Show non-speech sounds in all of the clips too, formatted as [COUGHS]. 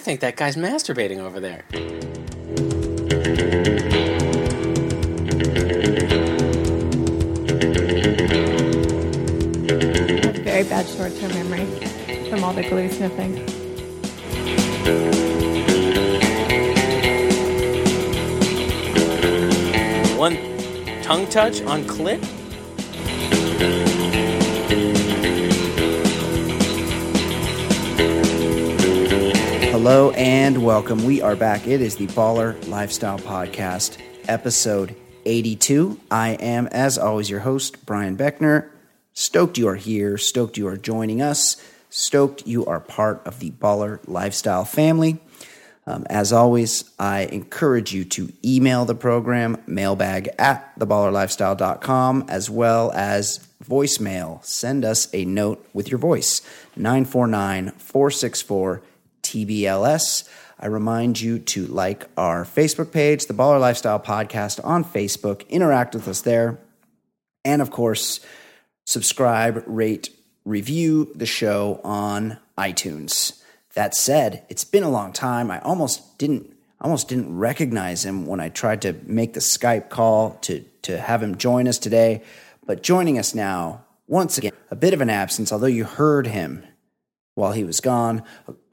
think that guy's masturbating over there. Very bad short-term memory from all the glue sniffing. One tongue touch on clit? Hello and welcome. We are back. It is the Baller Lifestyle Podcast, episode 82. I am, as always, your host, Brian Beckner. Stoked you are here. Stoked you are joining us. Stoked you are part of the Baller Lifestyle family. Um, as always, I encourage you to email the program, mailbag at theballerlifestyle.com, as well as voicemail. Send us a note with your voice, 949 464 TBLS. I remind you to like our Facebook page, the Baller Lifestyle Podcast on Facebook, interact with us there, and of course, subscribe, rate, review the show on iTunes. That said, it's been a long time. I almost didn't almost didn't recognize him when I tried to make the Skype call to to have him join us today. But joining us now, once again, a bit of an absence, although you heard him while he was gone.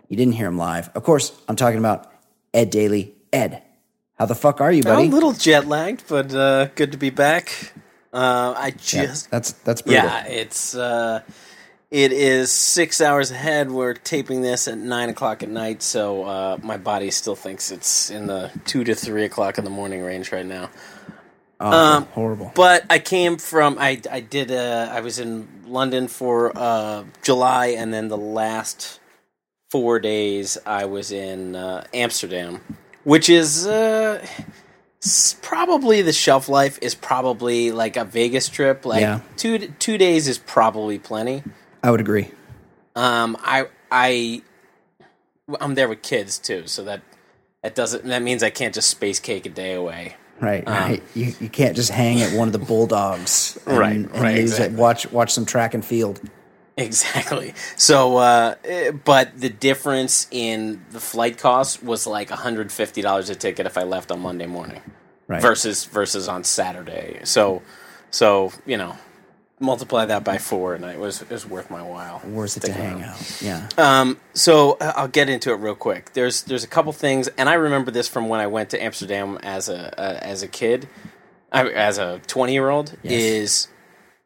You didn't hear him live. Of course, I'm talking about Ed Daly. Ed, how the fuck are you, buddy? I'm a little jet lagged, but uh, good to be back. Uh, I Yeah, just that's that's brutal. yeah, it's uh, it is six hours ahead. We're taping this at nine o'clock at night, so uh, my body still thinks it's in the two to three o'clock in the morning range right now. Awful, um, horrible. But I came from I I did uh, I was in London for uh, July, and then the last four days I was in uh, Amsterdam, which is uh, probably the shelf life is probably like a Vegas trip. Like Yeah. two two days is probably plenty. I would agree. Um, I I I'm there with kids too, so that that doesn't that means I can't just space cake a day away. Right, right. You, you can't just hang at one of the bulldogs, [LAUGHS] and, Right, and right, exactly. it. Watch watch some track and field. Exactly. So, uh, eh, but the difference in the flight cost was like hundred fifty dollars a ticket if I left on Monday morning, Right. versus versus on Saturday. So, so you know, multiply that by four, and it was it was worth my while. Worth it to hang around. out. Yeah. Um, so uh, I'll get into it real quick. There's there's a couple things, and I remember this from when I went to Amsterdam as a uh, as a kid, I, as a twenty year old. Yes. Is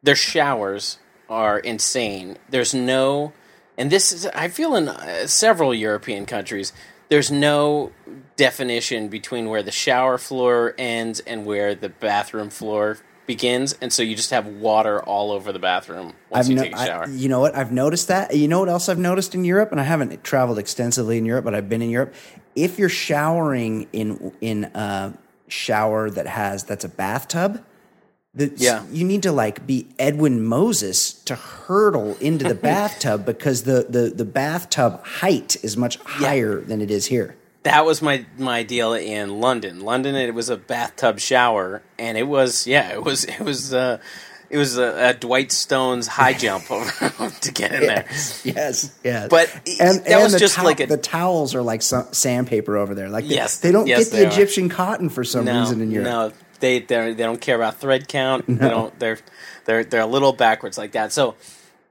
their showers are insane. There's no, and this is I feel in uh, several European countries. There's no definition between where the shower floor ends and where the bathroom floor begins, and so you just have water all over the bathroom once I've you no- take a shower. I, you know what? I've noticed that. You know what else I've noticed in Europe, and I haven't traveled extensively in Europe, but I've been in Europe. If you're showering in in a shower that has that's a bathtub, the, Yeah. you need to like be Edwin Moses to hurtle into the [LAUGHS] bathtub because the, the the bathtub height is much higher than it is here. that was my my deal in London. London, it was a bathtub shower, and it was yeah, it was it was uh, it was a, a Dwight Stones high [LAUGHS] jump [LAUGHS] to get in there. Yes, yes. But and, that was the just like a- the towels are like sandpaper over there. Like they, Yes, they don't yes, get the they are. Egyptian cotton for some No, reason in Europe. no, they they they don't care about thread count. They don't. They're they're they're a little backwards like that. So.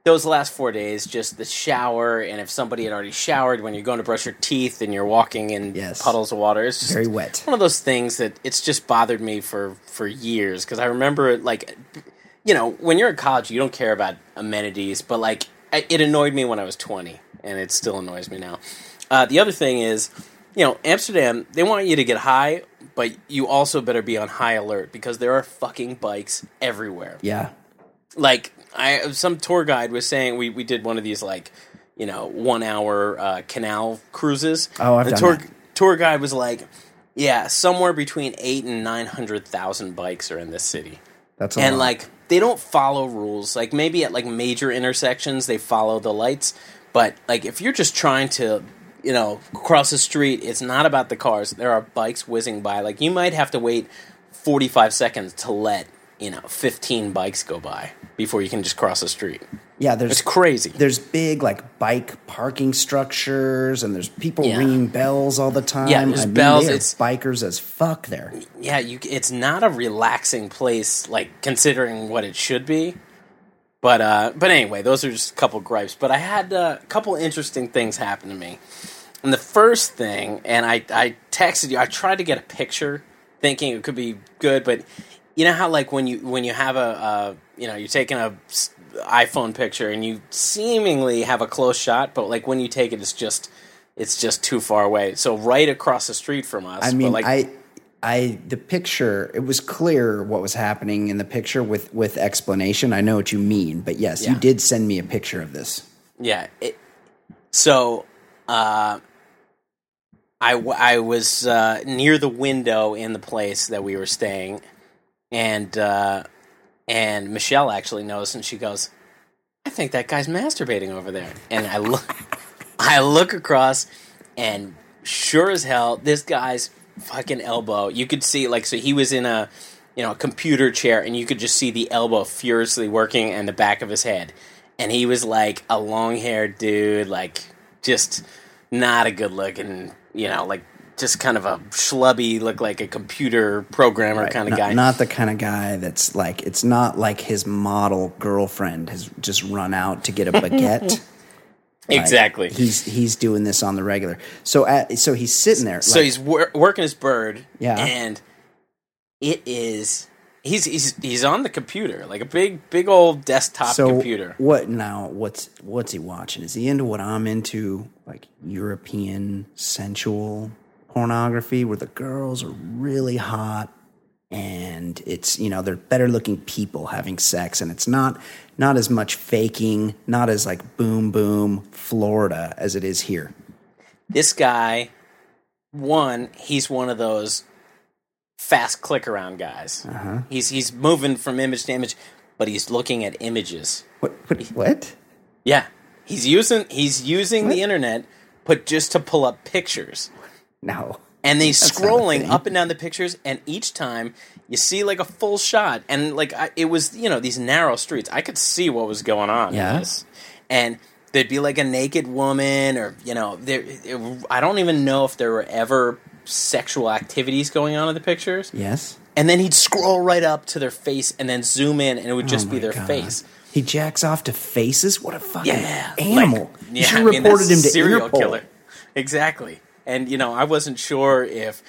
Those last four days, just the shower, and if somebody had already showered when you're going to brush your teeth and you're walking in Yes. puddles of water, it's just Very wet. one of those things that it's just bothered me for for years because I remember it like you know when you're in college you don't care about amenities but like it annoyed me when I was 20 and it still annoys me now. Uh, the other thing is you know Amsterdam they want you to get high but you also better be on high alert because there are fucking bikes everywhere Yeah, like I some tour guide was saying we, we did one of these like you know one hour uh, canal cruises. Oh, I've the done tour that. tour guide was like, yeah, somewhere between eight and nine hundred thousand bikes are in this city, that's a and lot. like they don't follow rules. Like maybe at like major intersections they follow the lights, but like if you're just trying to you know cross the street, it's not about the cars. There are bikes whizzing by. Like you might have to wait forty five seconds to let you know fifteen bikes go by before you can just cross the street. Yeah, there's It's crazy. there's big like bike parking structures and there's people Yeah. ringing bells all the time. Yeah, there's I mean, bells, it's- bikers as fuck there. yeah, you. It's not a relaxing place, like considering what it should be. But uh, but anyway, those are just a couple gripes. But I had uh, a couple interesting things happen to me. And the first thing, and I I texted you. I tried to get a picture, thinking it could be good, but you know how like when you when you have a uh, you know you're taking a iPhone picture and you seemingly have a close shot, but like when you take it, it's just it's just too far away. So right across the street from us. I but, mean, like, I I the picture it was clear what was happening in the picture with with explanation. I know what you mean, but yes, you did send me a picture of this. Yeah. It, so, uh, I, w- I was uh, near the window in the place that we were staying, and uh, and Michelle actually noticed, and she goes, "I think that guy's masturbating over there." And I look, [LAUGHS] I look across, and sure as hell, this guy's fucking elbow. You could see, like, so he was in a, you know, a computer chair, and you could just see the elbow furiously working and the back of his head. And he was like a long haired dude, like, just not a good looking, you know, like, just kind of a schlubby, look like a computer programmer kind of not, guy. Not the kind of guy that's like it's not like his model girlfriend has just run out to get a baguette. [LAUGHS] Like, exactly. he's he's doing this on the regular. So at, so he's sitting there. So like- he's wor- working his bird. Yeah. And it is he's he's he's on the computer, like a big big old desktop so computer. what now? What's what's he watching? Is he into what I'm into, like European sensual pornography, where the girls are really hot and it's you know they're better looking people having sex, and it's not not as much faking, not as like boom boom Florida as it is here. This guy, one, he's one of those fast click around guys. Uh-huh. He's he's moving from image to image, but he's looking at images. What what? what? Yeah, he's using he's using the internet, but just to pull up pictures. No. And they scrolling up and down the pictures and each time you see like a full shot and like I, it was you know these narrow streets i could see what was going on Yeah. and there'd be like a naked woman or you know there it, i don't even know if there were ever sexual activities going on in the pictures Yes. and then he'd scroll right up to their face and then zoom in and it would just Oh be their God. face He jacks off to faces. What a fucking yeah animal! like- you yeah, should I mean, reported him to serial Interpol. killer exactly and you know i wasn't sure if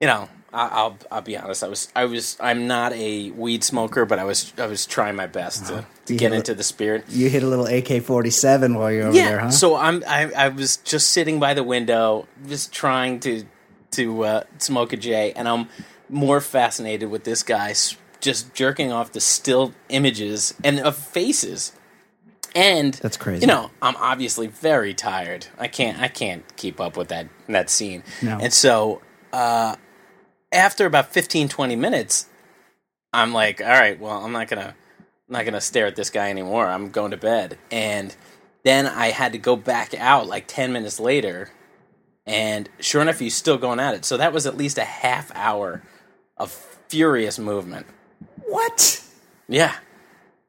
you know I, I'll I'll be honest. I was I was I'm not a weed smoker, but I was I was trying my best to, to get into the spirit. You hit a little AK forty seven while you're over Yeah. there, huh? So I'm I, I was just sitting by the window, just trying to to uh, smoke a J, and I'm more fascinated with this guy just jerking off the still images and of faces. And That's crazy. You know, I'm obviously very tired. I can't I can't keep up with that that scene. No. And so uh, after about 15 20 minutes, I'm like, all right, well, I'm not going to I'm not going to stare at this guy anymore. I'm going to bed. And then I had to go back out like 10 minutes later. And sure enough, he's still going at it. So that was at least a half hour of furious movement. what? Yeah.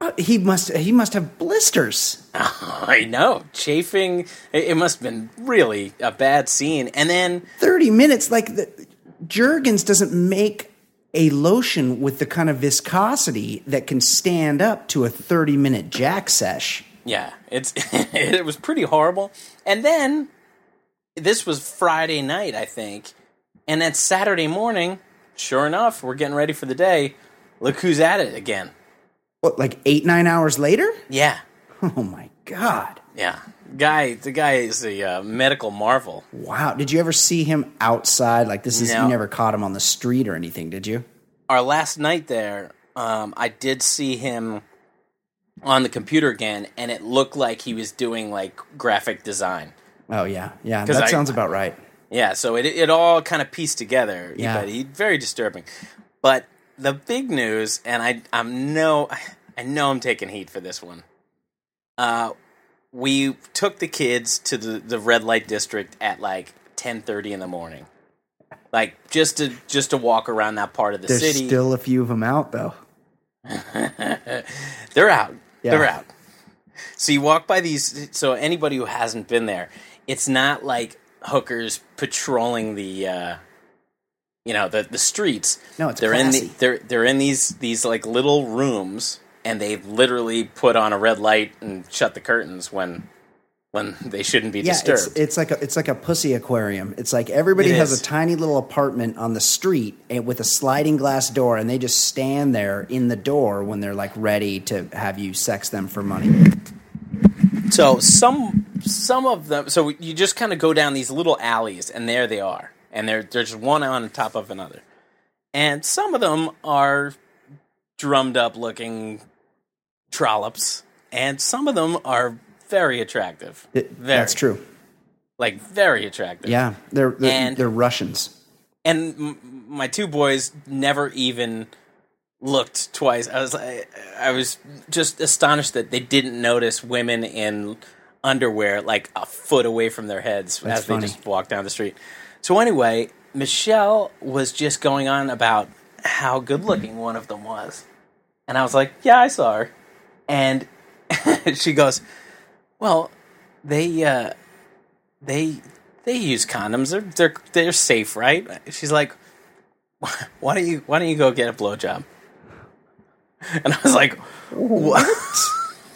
Uh, he must. He must have blisters. [LAUGHS] I know. Chafing. It, it must have been really a bad scene. And then, Thirty minutes. Like the, Jergens doesn't make a lotion with the kind of viscosity that can stand up to a thirty minute jack sesh. yeah, it's [LAUGHS] it was pretty horrible. And then, this was Friday night, I think. And then Saturday morning, sure enough, we're getting ready for the day. Look who's at it again. What? Like eight nine hours later? Yeah. Oh my god! Yeah. Guy, the guy is a uh, medical marvel. Wow. Did you ever see him outside? Like this is No. you never caught him on the street or anything, did you? our last night there, um, I did see him on the computer again, and it looked like he was doing like graphic design. Oh yeah, yeah. That I- sounds about right. Yeah, so it it all kind of pieced together. Yeah. but he, very disturbing. But the big news, and I I'm no [LAUGHS] I know I'm taking heat for this one. Uh, we took the kids to the the red light district at like ten thirty in the morning, like just to just to walk around that part of the There's city. still a few of them out though. [LAUGHS] They're out. Yeah. They're out. so you walk by these. So anybody who hasn't been there, it's not like hookers patrolling the, uh, you know, the the streets. No, it's they're in the, they're they're in these these like little rooms, and they literally put on a red light and shut the curtains when when [LAUGHS] they shouldn't be Yeah, it's, it's like a it's like a pussy aquarium. It's like everybody It has is. a tiny little apartment on the street and with a sliding glass door, and they just stand there in the door when they're like ready to have you sex them for money. So some some of them. So you just kind of go down these little alleys, and there they are, and they're they're just one on top of another, and some of them are drummed up looking trollops, and some of them are very attractive. It- very, that's true. Like very attractive. Yeah, they're they're, And- they're Russians. and m- my two boys never even looked twice. I was I, I was just astonished that they didn't notice women in underwear like a foot away from their heads That's as funny. they just walked down the street. So anyway, Michelle was just going on about how good looking one of them was. And I was like, "Yeah, I saw her." And [LAUGHS] she goes, "Well, they uh they they use condoms. They're they're they're safe, right?" She's like, "Why don't you why don't you go get a blowjob?" And I was like, "What?"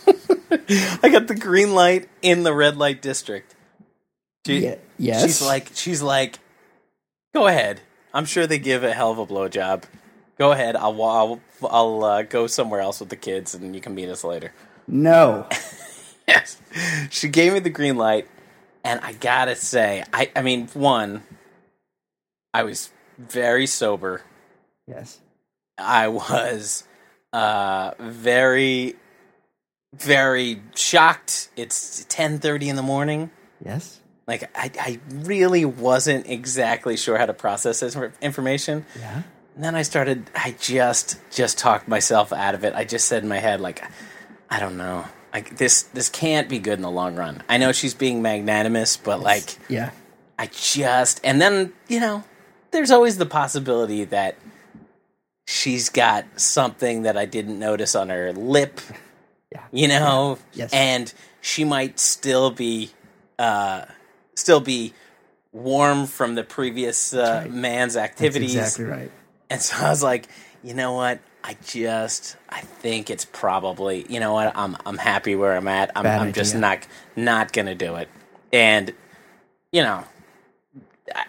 [LAUGHS] I got the green light in the red light district. She, Ye- yes. She's like she's like, "Go ahead. I'm sure they give a hell of a blowjob. Go ahead. I'll I'll I'll uh, go somewhere else with the kids, and you can meet us later." No, [LAUGHS] Yes. She gave me the green light, and I gotta say, I, I mean, one, I was very sober. yes, I was uh, very, very shocked. It's ten thirty in the morning. yes, Like I, I really wasn't exactly sure how to process this information. yeah. And then I started. I just just talked myself out of it. I just said in my head, like, I don't know. Like this this can't be good in the long run. I know she's being magnanimous, but like Yeah, I just and then you know, there's always the possibility that she's got something that I didn't notice on her lip. Yeah. You know, Yes. and she might still be, uh, still be warm from the previous uh, right. man's that's activities. exactly right. And so I was like, you know what? I just I think it's probably you know what I'm I'm happy where I'm at. I'm I'm just not not gonna do it. And you know, I,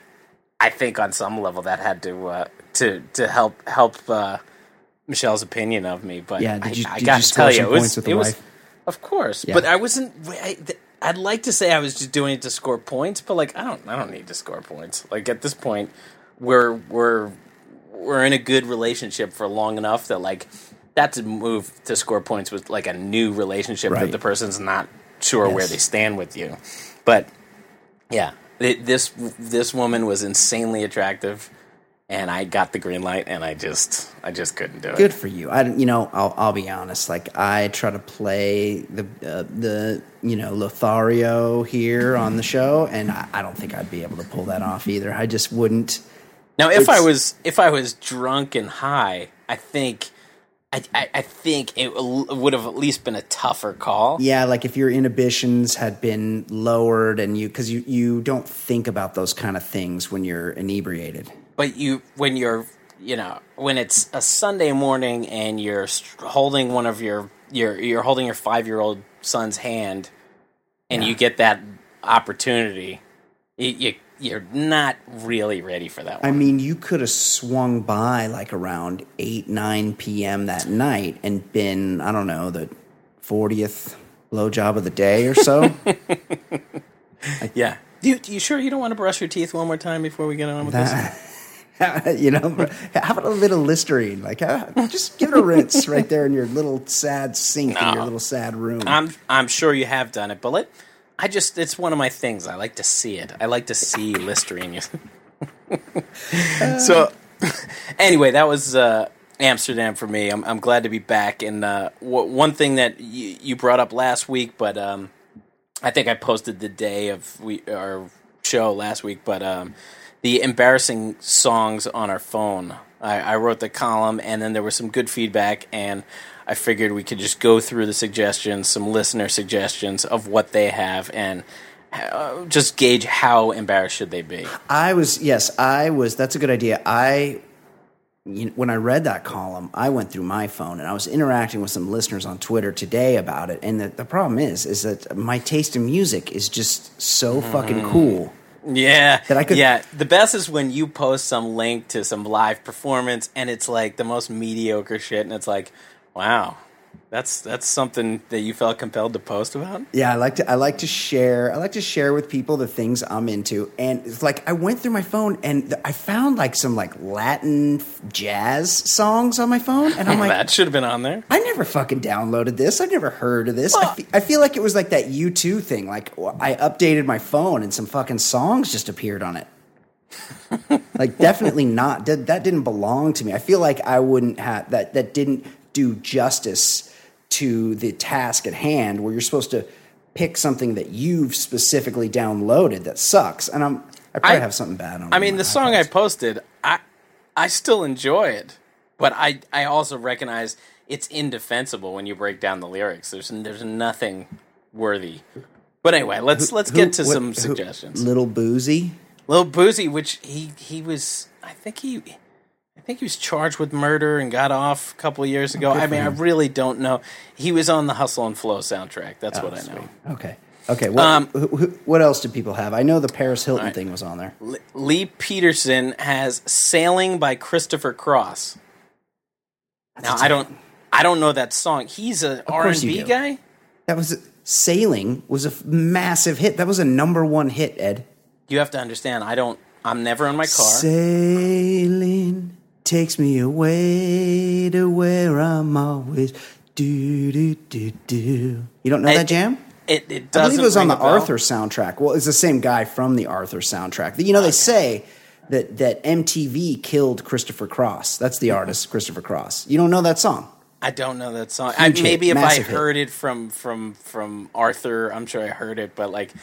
I think on some level that had to uh, to to help help uh, Michelle's opinion of me. But Yeah, did I, you- I did gotta you tell you, it was points with the it was of course, Yeah. but I wasn't. I, I'd like to say I was just doing it to score points, but like I don't. I don't need to score points. Like at this point, we're we're we're in a good relationship for long enough that like that's a move to score points with like a new relationship Right. that the person's not sure where they stand with you. But yeah, it, this this woman was insanely attractive, and I got the green light, and I just I just couldn't do it. Good for you. I you know I'll I'll be honest. Like I try to play the uh, the you know Lothario here on the show, and I, I don't think I'd be able to pull that off either. I just wouldn't. Now, if I was if I was drunk and high, I think I I, I think it would have at least been a tougher call. Yeah, like if your inhibitions had been lowered, and you because you you don't think about those kind of things when you're inebriated. But you when you're you know when it's a Sunday morning and you're holding one of your you're you're holding your five year old son's hand, and Yeah. you get that opportunity, you, you you're not really ready for that I mean, you could have swung by like around eight nine p.m. that night and been I don't know the fortieth blowjob of the day or so. [LAUGHS] yeah. You, you sure you don't want to brush your teeth one more time before we get on with this? That- [LAUGHS] you know, have a little Listerine. Like, uh, just give it a rinse right there in your little sad sink in your little sad room. I'm I'm sure you have done it, but let, I just it's one of my things. I like to see it. I like to see Listerine. [LAUGHS] so [LAUGHS] anyway, that was uh, Amsterdam for me. I'm I'm glad to be back. And uh, w- one thing that you, you brought up last week, but um, I think I posted the day of we our show last week, but um, the embarrassing songs on our phone. I, I wrote the column, and then there was some good feedback, and I figured we could just go through the suggestions, some listener suggestions of what they have, and uh, just gauge how embarrassed should they be. I was yes, I was. That's a good idea. I you know, when I read that column, I went through my phone and I was interacting with some listeners on Twitter today about it. And the, the problem is, is that my taste in music is just so fucking cool. Yeah, That I could- yeah. The best is when you post some link to some live performance, and it's like the most mediocre shit, and it's like, wow, that's that's something that you felt compelled to post about. Yeah, I like to I like to share I like to share with people the things I'm into. And it's like I went through my phone and th- I found like some like Latin jazz songs on my phone and I'm [LAUGHS] like that should have been on there. I never fucking downloaded this. I never heard of this. I fe- I feel like it was like that U2 thing. Like I updated my phone and some fucking songs just appeared on it. [LAUGHS] like definitely not. That, that didn't belong to me. I feel like I wouldn't have that. That didn't do justice to the task at hand, where you're supposed to pick something that you've specifically downloaded that sucks. And I'm I probably I- have something bad on. I mean, the song I posted, I I still enjoy it, but I I also recognize it's indefensible when you break down the lyrics. There's there's nothing worthy. But anyway, let's let's Who- get to what- some who- suggestions. Little Boosie. Little Boosie, which he he was, I think he, think he was charged with murder and got off a couple of years ago. I mean, I really don't know. He was on the Hustle and Flow soundtrack. That's what I know. Okay. Okay. What, Um, wh- wh- what else do people have? I know the Paris Hilton right. thing was on there. Lee Peterson has "Sailing" by Christopher Cross. Now I don't, I don't know that song. He's a R and B guy. That was Sailing was a massive hit. That was a number one hit, Ed. You have to understand. I don't. I'm never in my car. Sailing takes me away to where I'm always do do do do. You don't know I- that jam? It, it I doesn't. I believe it was on the. Arthur soundtrack. Well, it's the same guy from the Arthur soundtrack. You know, they say that that MTV killed Christopher Cross. That's the artist, Christopher Cross. You don't know that song? I don't know that song. I, Huge hit, maybe if I massive hit. heard it from from from Arthur, I'm sure I heard it, but like,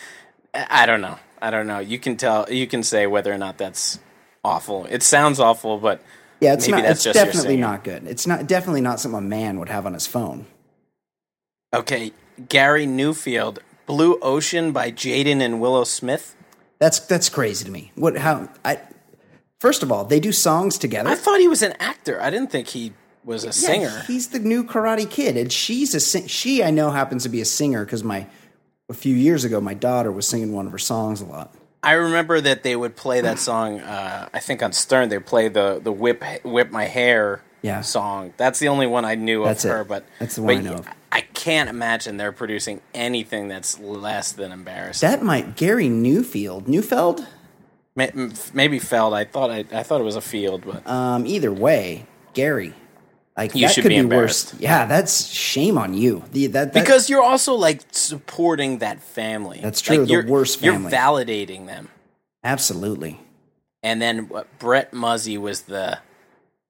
I don't know. I don't know. You can tell. You can say whether or not that's awful. It sounds awful, but Yeah, it's maybe not. It's definitely not good. It's not definitely not something a man would have on his phone. Okay, Gary Newfield, "Blue Ocean" by Jaden and Willow Smith. That's that's crazy to me. What? How? I first of all, they do songs together. I thought he was an actor. I didn't think he was a Yeah, singer. He's the new Karate Kid, and she's a sing- she. I know happens to be a singer because my a few years ago, my daughter was singing one of her songs a lot. I remember that they would play that song. Uh, I think on Stern they play the the whip whip my hair Yeah. song. That's the only one I knew That's of it. her. But That's the one but I know of. I can't imagine they're producing anything that's less than embarrassing. That might Gary Newfield, Newfeld. Maybe Feld. I thought I, I thought it was a field, but Um, either way, Gary, like You that should could be be, embarrassed. worse. Yeah, that's shame on you. The, that, that because you're also like supporting that family. That's true, Like, the you're, worst family. You're validating them. absolutely And then what, Brett Muzzy was the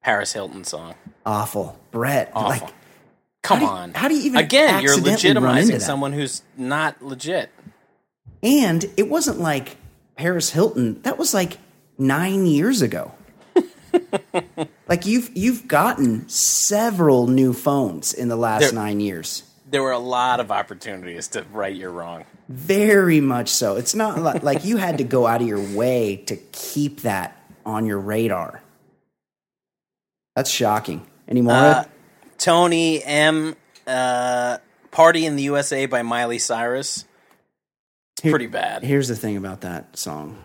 Paris Hilton song. awful, Brett. Awful. Like, Come do you- on. how do you even Again, you're accidentally run into legitimizing someone who's not legit. and it wasn't like Paris Hilton. That was like nine years ago. [LAUGHS] like you've you've gotten several new phones in the last There- nine years. There were a lot of opportunities to right your wrong. Very much so. It's not li- like you had to go out of your way to keep that on your radar. That's shocking. Any more? Uh, Tony M. Uh, Party in the USA by Miley Cyrus. It's Here- pretty bad. Here's the thing about that song.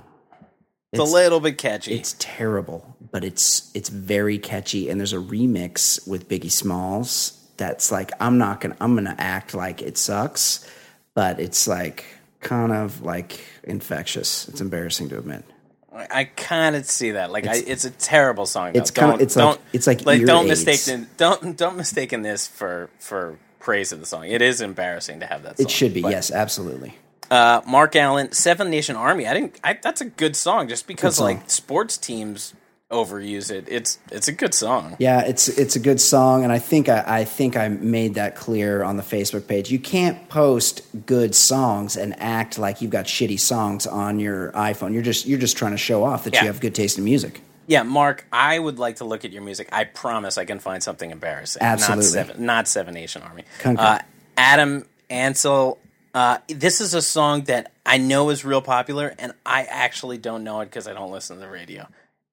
It's, a little bit catchy. It's terrible, but it's it's very catchy. And there's a remix with Biggie Smalls that's like I'm not gonna I'm gonna act like it sucks, but it's like kind of like infectious. It's embarrassing to admit. I, kind of see that. Like, I, it's a terrible song. it's kinda- Don't- it's like- don't- it's like like don't aids. mistake don't don't mistaken this for for praise of the song. It is embarrassing to have that. song. It should be yes, absolutely. Uh, Mark Allen, Seven Nation Army. I didn't. I, that's a good song. Just because song. like sports teams overuse it, it's it's a good song. Yeah, it's it's a good song, and I think I, I think I made that clear on the Facebook page. You can't post good songs and act like you've got shitty songs on your iPhone. You're just you're just trying to show off that Yeah. you have good taste in music. Yeah, Mark, I would like to look at your music. I promise I can find something embarrassing. Absolutely. Not Seven, not Seven Nation Army. Uh, Adam Ansel, uh, this is a song that I know is real popular, and I actually don't know it because I don't listen to the radio.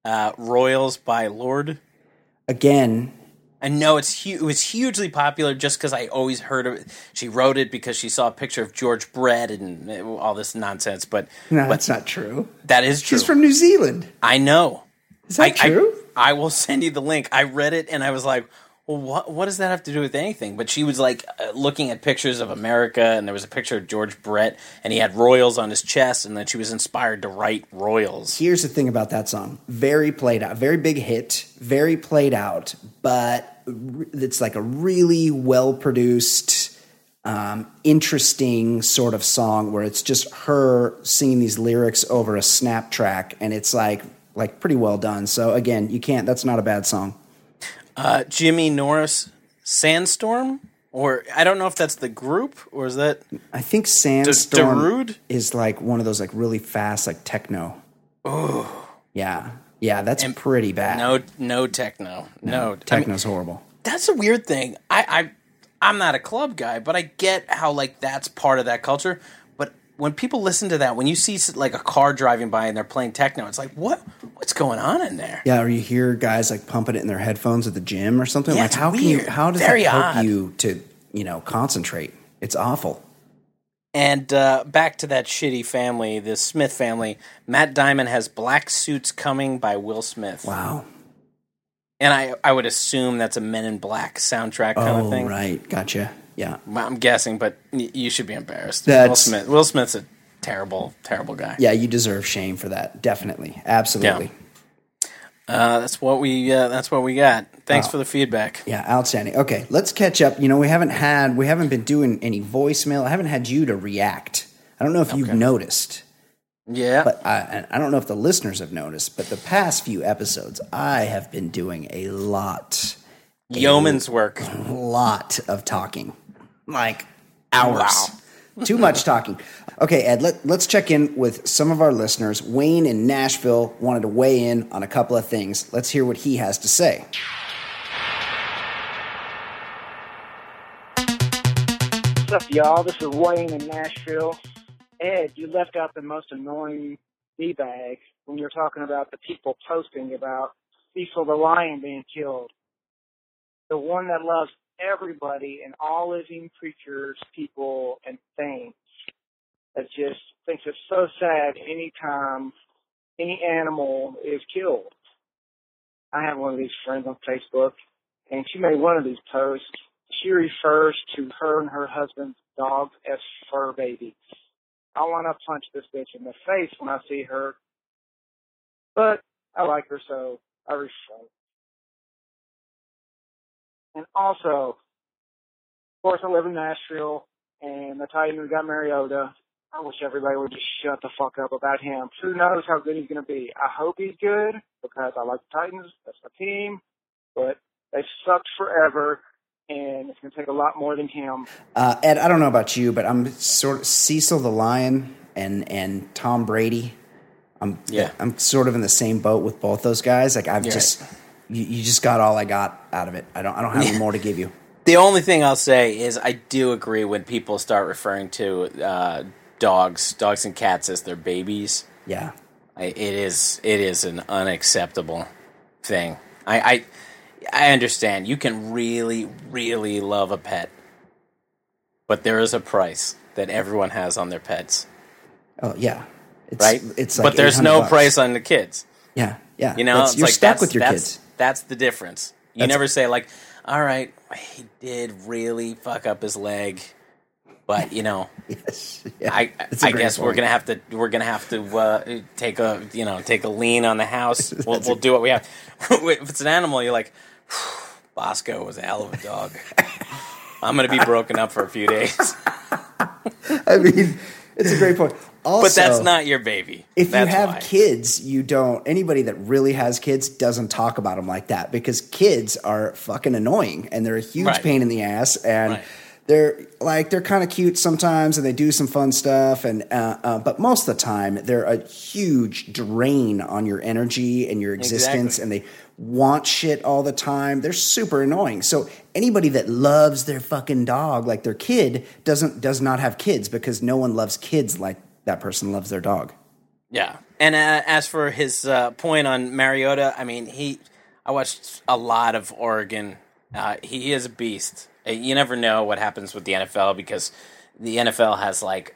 Uh, Royals by Lorde. Again, I know it's hu- it was hugely popular just because I always heard of it. She wrote it because she saw a picture of George Brett and uh, all this nonsense. But no, but that's not true. that is true. She's from New Zealand. I know. Is that I, true? I, I will [LAUGHS] send you the link. I read it and I was like, well, what, what does that have to do with anything? But she was like uh, looking at pictures of America, and there was a picture of George Brett, and he had Royals on his chest, and then she was inspired to write Royals. Here's the thing about that song. Very played out. Very big hit. Very played out, but it's like a really well produced, um, interesting sort of song where it's just her singing these lyrics over a snap track, and it's like like pretty well done. So again, you can't. That's not a bad song. Uh, Jimmy Norris, Sandstorm? Or I don't know if that's the group, or is that. I think Sandstorm Darude? is like one of those like really fast like techno. Oh, yeah, yeah, that's pretty bad. No, no techno. No. I mean, techno's horrible. that's a weird thing. I, I I'm not a club guy, but I get how like that's part of that culture. When people listen to that, when you see like a car driving by and they're playing techno, it's like what what's going on in there? Yeah, or you hear guys like pumping it in their headphones at the gym or something. Yeah, like how can weird. you how does Very that help odd. you to, you know, concentrate? It's awful. And uh, back to that shitty family, the Smith family. Matt Diamond has Black Suits Coming by Will Smith. Wow. And I I would assume that's a Men in Black soundtrack kind Oh, of thing. right. Gotcha. Yeah. I'm guessing, but you should be embarrassed. That's- Will Smith. Will Smith's a terrible, terrible guy. Yeah, you deserve shame for that. Definitely. Absolutely. Uh, that's what we. Uh, that's what we got. Thanks Oh. for the feedback. Yeah, outstanding. Okay, let's catch up. You know, we haven't had we haven't been doing any voicemail. I haven't had you to react. I don't know if you've noticed, Yeah. but I, I don't know if the listeners have noticed. But the past few episodes, I have been doing a lot, Yeoman's work. a lot of talking, like hours. [LAUGHS] Too much talking. Okay, Ed, let, let's check in with some of our listeners. Wayne in Nashville wanted to weigh in on a couple of things. Let's hear what he has to say. What's up, y'all? This is Wayne in Nashville. Ed, you left out the most annoying D-bag when you're talking about the people posting about Cecil the lion being killed. The one that loves everybody and all living creatures, people, and things. That just thinks it's so sad anytime any animal is killed. I have one of these friends on Facebook, and she made one of these posts. She refers to her and her husband's dog as fur babies. I want to punch this bitch in the face when I see her, but I like her, so I refrain. And also, of course, I live in Nashville, and the Titan who got Mariota. I wish everybody would just shut the fuck up about him. Who knows how good he's going to be? I hope he's good because I like the Titans. That's my team, but they sucked forever, and it's going to take a lot more than him. Uh, Ed, I don't know about you, but I'm sort of Cecil the Lion and and Tom Brady. I'm Yeah. I'm sort of in the same boat with both those guys. Like I've You're just you, you just got all I got out of it. I don't I don't have any more to give you. The only thing I'll say is I do agree when people start referring to uh, dogs, dogs and cats as their babies. Yeah. I, it is it is an unacceptable thing. I, I I understand you can really really love a pet, but there is a price that everyone has on their pets, Oh yeah. It's, right? It's like but there's no bucks. price on the kids. Yeah. Yeah. You know, you're like stuck with your kids. That's the difference. You That's- never say like, "All right, he did really fuck up his leg," but you know, [LAUGHS] Yes. Yeah. I That's a I guess we're gonna have to we're gonna have to uh, take a you know take a lien on the house. [LAUGHS] We'll, we'll do what we have. [LAUGHS] if it's an animal, you're like, Bosco was a hell of a dog. I'm gonna be broken up for a few days, I mean, it's a great point. Also, but that's not your baby. if That's you have why. kids, you don't. Anybody that really has kids doesn't talk about them like that because kids are fucking annoying and they're a huge Right. pain in the ass and Right. they're like they're kind of cute sometimes, and they do some fun stuff, and uh, uh, but most of the time they're a huge drain on your energy and your existence, Exactly. and they want shit all the time. They're super annoying. So anybody that loves their fucking dog like their kid doesn't does not have kids because no one loves kids like that person loves their dog. Yeah. And uh, as for his uh, point on Mariota, I mean, he. I watched a lot of Oregon. Uh, he is a beast. Uh, You never know what happens with the NFL because the NFL has like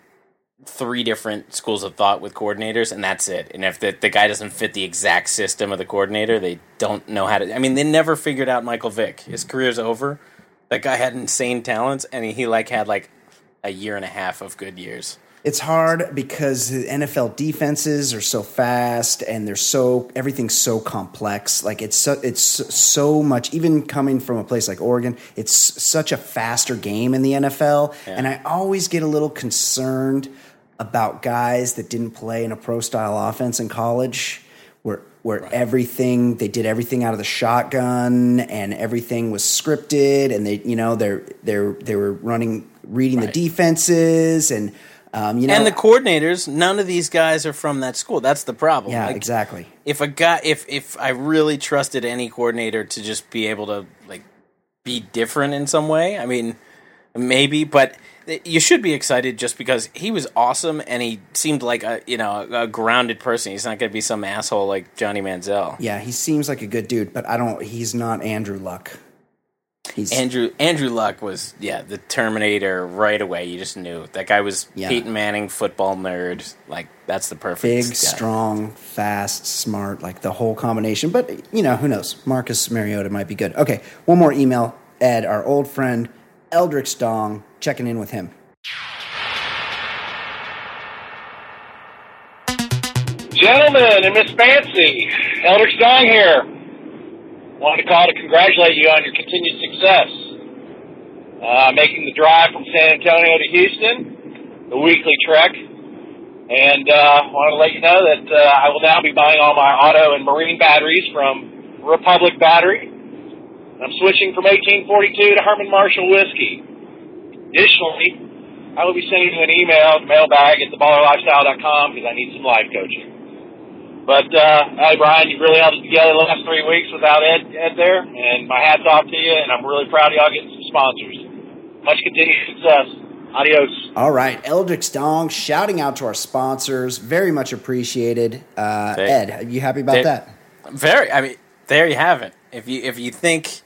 three different schools of thought with coordinators, and that's it. And if the, the guy doesn't fit the exact system of the coordinator, they don't know how to. I mean, they never figured out Michael Vick. His career's over. That guy had insane talents, and he, he like had like a year and a half of good years. It's hard because the NFL defenses are so fast and they're so everything's so complex. Like it's so, it's so much. Even coming from a place like Oregon, it's such a faster game in the NFL, and I always get a little concerned about guys that didn't play in a pro style offense in college, where where everything they did everything out of the shotgun and everything was scripted, and they you know they're they're they were running reading the defenses and. Um, you know, and the coordinators, none of these guys are from that school. That's the problem. yeah, Like, exactly. If a guy, if if I really trusted any coordinator to just be able to like be different in some way, I mean, maybe, but you should be excited just because he was awesome and he seemed like a you know a, grounded person. He's not going to be some asshole like Johnny Manziel. Yeah, he seems like a good dude, but I don't. He's not Andrew Luck. He's Andrew Andrew Luck was yeah the Terminator right away. You just knew that guy was Yeah. Peyton Manning football nerd. Like that's the perfect big, guy. strong, fast, smart, like the whole combination. But you know, who knows? Marcus Mariota might be good. Okay, one more email. Ed, our old friend Eldrick Dong, checking in with him. Gentlemen and Miss Fancy, Elder Stong here. Wanted to call to congratulate you on your continued success. Uh, making the drive from San Antonio to Houston, the weekly trek. And uh, wanted to let you know that uh, I will now be buying all my auto and marine batteries from Republic Battery. I'm switching from 1842 to Herman Marshall Whiskey. Additionally, I will be sending you an email, mailbag at theballerlifestyle.com because I need some life coaching. But uh, hey, Brian, you've really held it together the last three weeks without Ed, Ed there, and my hats off to you. And I'm really proud of y'all getting some sponsors. Much continued success. Adios. All right, Eldrick Dong, shouting out to our sponsors, very much appreciated. Uh, Hey. Ed, are you happy about They- that? Very. I mean, there you have it. If you if you think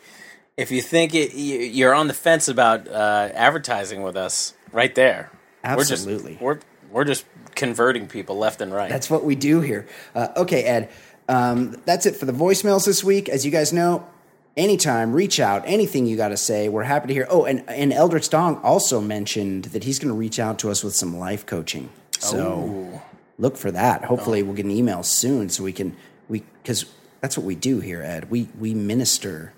if you think it, you- you're on the fence about uh, advertising with us, right there. Absolutely. We're just, we're we're just converting people left and right. That's what we do here. Uh, okay, Ed. Um, that's it for the voicemails this week. As you guys know, anytime, reach out. Anything you got to say, we're happy to hear. Oh, and and Eldrick Dong also mentioned that he's going to reach out to us with some life coaching. So look for that. Hopefully, we'll get an email soon so we can we because that's what we do here, Ed. We we minister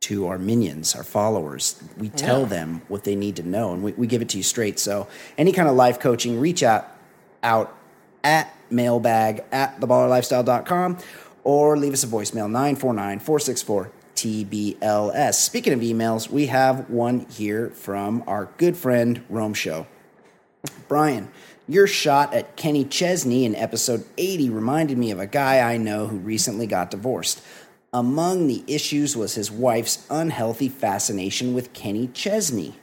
to our minions, our followers. We tell them what they need to know, and we, we give it to you straight. So, any kind of life coaching, reach out out at mailbag at theballerlifestyle.com or leave us a voicemail 949 464 TBLS. Speaking of emails, we have one here from our good friend Rome Show. Brian, your shot at Kenny Chesney in episode 80 reminded me of a guy I know who recently got divorced. Among the issues was his wife's unhealthy fascination with Kenny Chesney.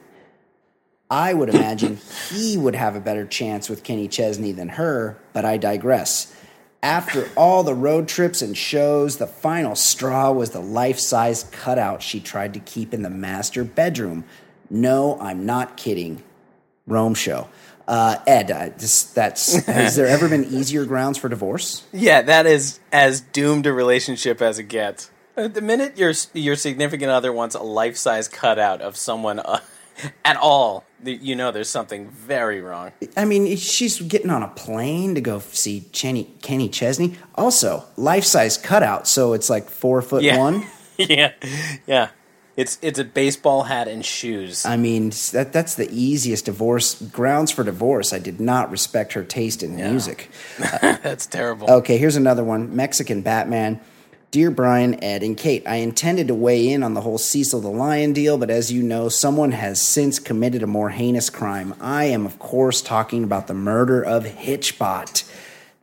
I would imagine he would have a better chance with Kenny Chesney than her, but I digress. After all the road trips and shows, the final straw was the life size cutout she tried to keep in the master bedroom. No, I'm not kidding. Rome show. Uh, Ed, uh, that's has there ever been easier grounds for divorce? yeah, that is as doomed a relationship as it gets. Uh, The minute your your significant other wants a life size cutout of someone uh, at all, you know there's something very wrong. I mean, she's getting on a plane to go see Kenny, Kenny Chesney. Also, life size cutout, so it's like four foot Yeah. one. [LAUGHS] yeah, yeah. It's it's a baseball hat and shoes. I mean, that that's the easiest divorce grounds for divorce. I did not respect her taste in music. [LAUGHS] That's terrible. Okay, here's another one. Mexican Batman. Dear Brian, Ed, and Kate, I intended to weigh in on the whole Cecil the Lion deal, but as you know, someone has since committed a more heinous crime. I am, of course, talking about the murder of Hitchbot.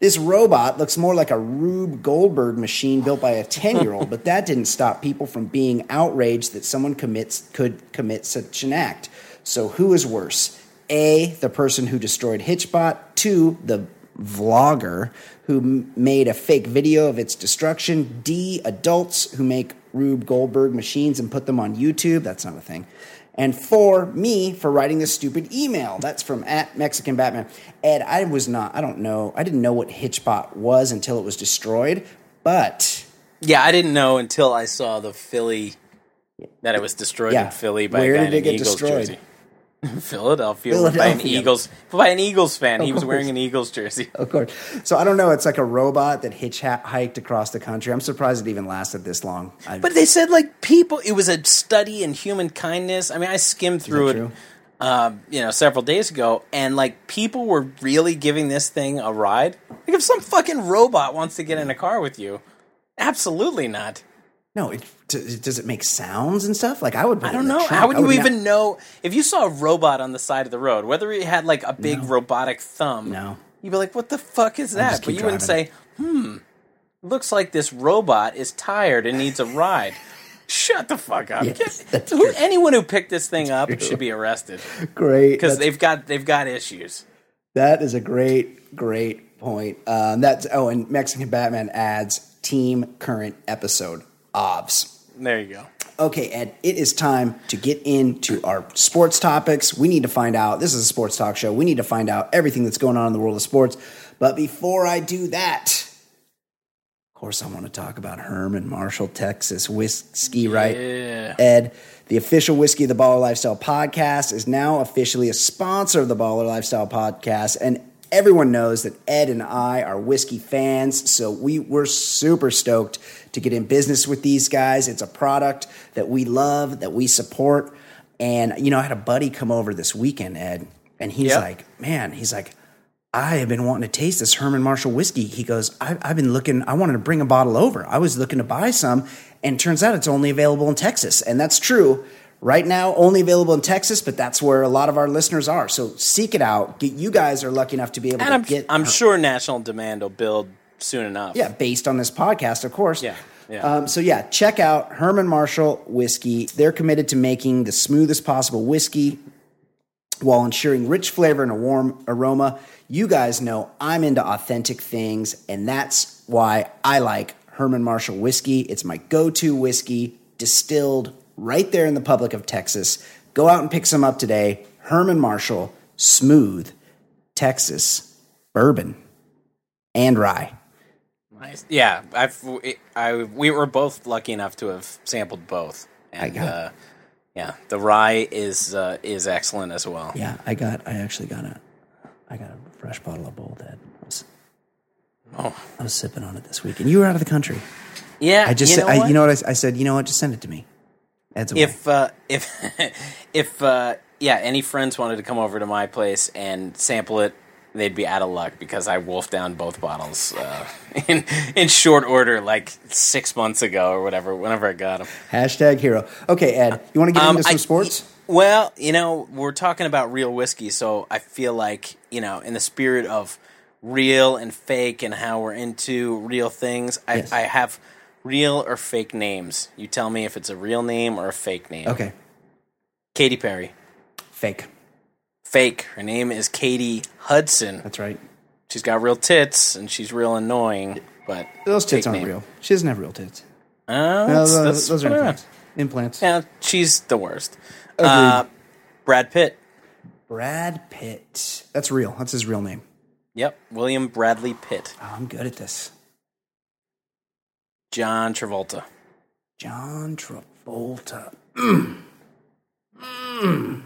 This robot looks more like a Rube Goldberg machine built by a 10 year old, but that didn't stop people from being outraged that someone commits, could commit such an act. So, who is worse? A, the person who destroyed Hitchbot. Two, the vlogger who m- made a fake video of its destruction. D, adults who make Rube Goldberg machines and put them on YouTube. That's not a thing. And four, me for writing this stupid email. That's from at Mexican Batman. Ed, I was not, I don't know, I didn't know what Hitchbot was until it was destroyed, but Yeah, I didn't know until I saw the Philly that it was destroyed Yeah. in Philly by Where did it get Eagles destroyed? jersey. [LAUGHS] Philadelphia, by an Eagles by an Eagles fan. Of he was wearing an Eagles jersey. of course. So I don't know, it's like a robot that hitchhiked across the country. I'm surprised it even lasted this long. I, But they said like people. It was a study in human kindness. I mean, I skimmed through it, um, you know, several days ago, and like people were really giving this thing a ride. Like if some fucking robot wants to get in a car with you, absolutely not. No, it, d- does it make sounds and stuff? Like I would. I don't know. How would I you not- even know if you saw a robot on the side of the road, whether it had like a big robotic thumb? No. You'd be like, "What the fuck is that?" But you wouldn't say, "Hmm, looks like this robot is tired and needs a ride." [LAUGHS] Shut the fuck up! Yes, who, anyone who picked this thing up should be arrested Great. because they've got they've got issues. That is a great, great point. Um, that's oh, and Mexican Batman adds team current episode OBS. There you go. Okay, Ed, it is time to get into our sports topics. We need to find out. This is a sports talk show. We need to find out everything that's going on in the world of sports. But before I do that, of course, I want to talk about Herman Marshall, Texas whiskey, right? Yeah. Ed, the official Whiskey of the Baller Lifestyle podcast, is now officially a sponsor of the Baller Lifestyle podcast. And everyone knows that Ed and I are whiskey fans. So we were super stoked to get in business with these guys. It's a product that we love, that we support. And, you know, I had a buddy come over this weekend, Ed, and he's Yep. like, man, he's like, I have been wanting to taste this Herman Marshall whiskey. He goes, I, I've been looking, I wanted to bring a bottle over. I was looking to buy some, and turns out it's only available in Texas. And that's true. Right now, only available in Texas, but that's where a lot of our listeners are. So seek it out. Get, you guys are lucky enough to be able And to I'm get. I'm sure national demand will build soon enough. Yeah, based on this podcast, of course. Yeah, yeah. Um, so yeah, check out Herman Marshall whiskey. They're committed to making the smoothest possible whiskey while ensuring rich flavor and a warm aroma. You guys know I'm into authentic things, and that's why I like Herman Marshall whiskey. It's my go-to whiskey, distilled right there in the public of Texas. Go out and pick some up today. Herman Marshall, smooth, Texas, bourbon, and rye. Nice. Yeah, I've I we were both lucky enough to have sampled both. And, got uh, yeah, the rye is uh, is excellent as well. Yeah, I got. I actually got a. I got a fresh bottle of Bold. I was, Oh, I was sipping on it this week, and you were out of the country. yeah. I just, you said, know I, what? you know what I, I said? You know what? Just send it to me. If uh, if [LAUGHS] if uh, yeah, any friends wanted to come over to my place and sample it, they'd be out of luck because I wolfed down both bottles uh, [LAUGHS] in in short order, like six months ago or whatever. Whenever I got them. Hashtag hero. Okay, Ed, you want to get into some Um, I- sports? Well, you know, we're talking about real whiskey, so I feel like, you know, in the spirit of real and fake and how we're into real things, I, Yes. I have real or fake names. You tell me if it's a real name or a fake name. Okay, Katy Perry. fake. Fake. Her name is Katie Hudson. That's right. She's got real tits and she's real annoying, but Those tits aren't name. real. She doesn't have real tits. Uh, No, those, that's those are implants. Implants. Yeah, she's the worst. Agreed. Uh, Brad Pitt. Brad Pitt. That's real. That's his real name. Yep, William Bradley Pitt. Oh, I'm good at this. John Travolta. John Travolta. Mm. [CLEARS THROAT] Mm.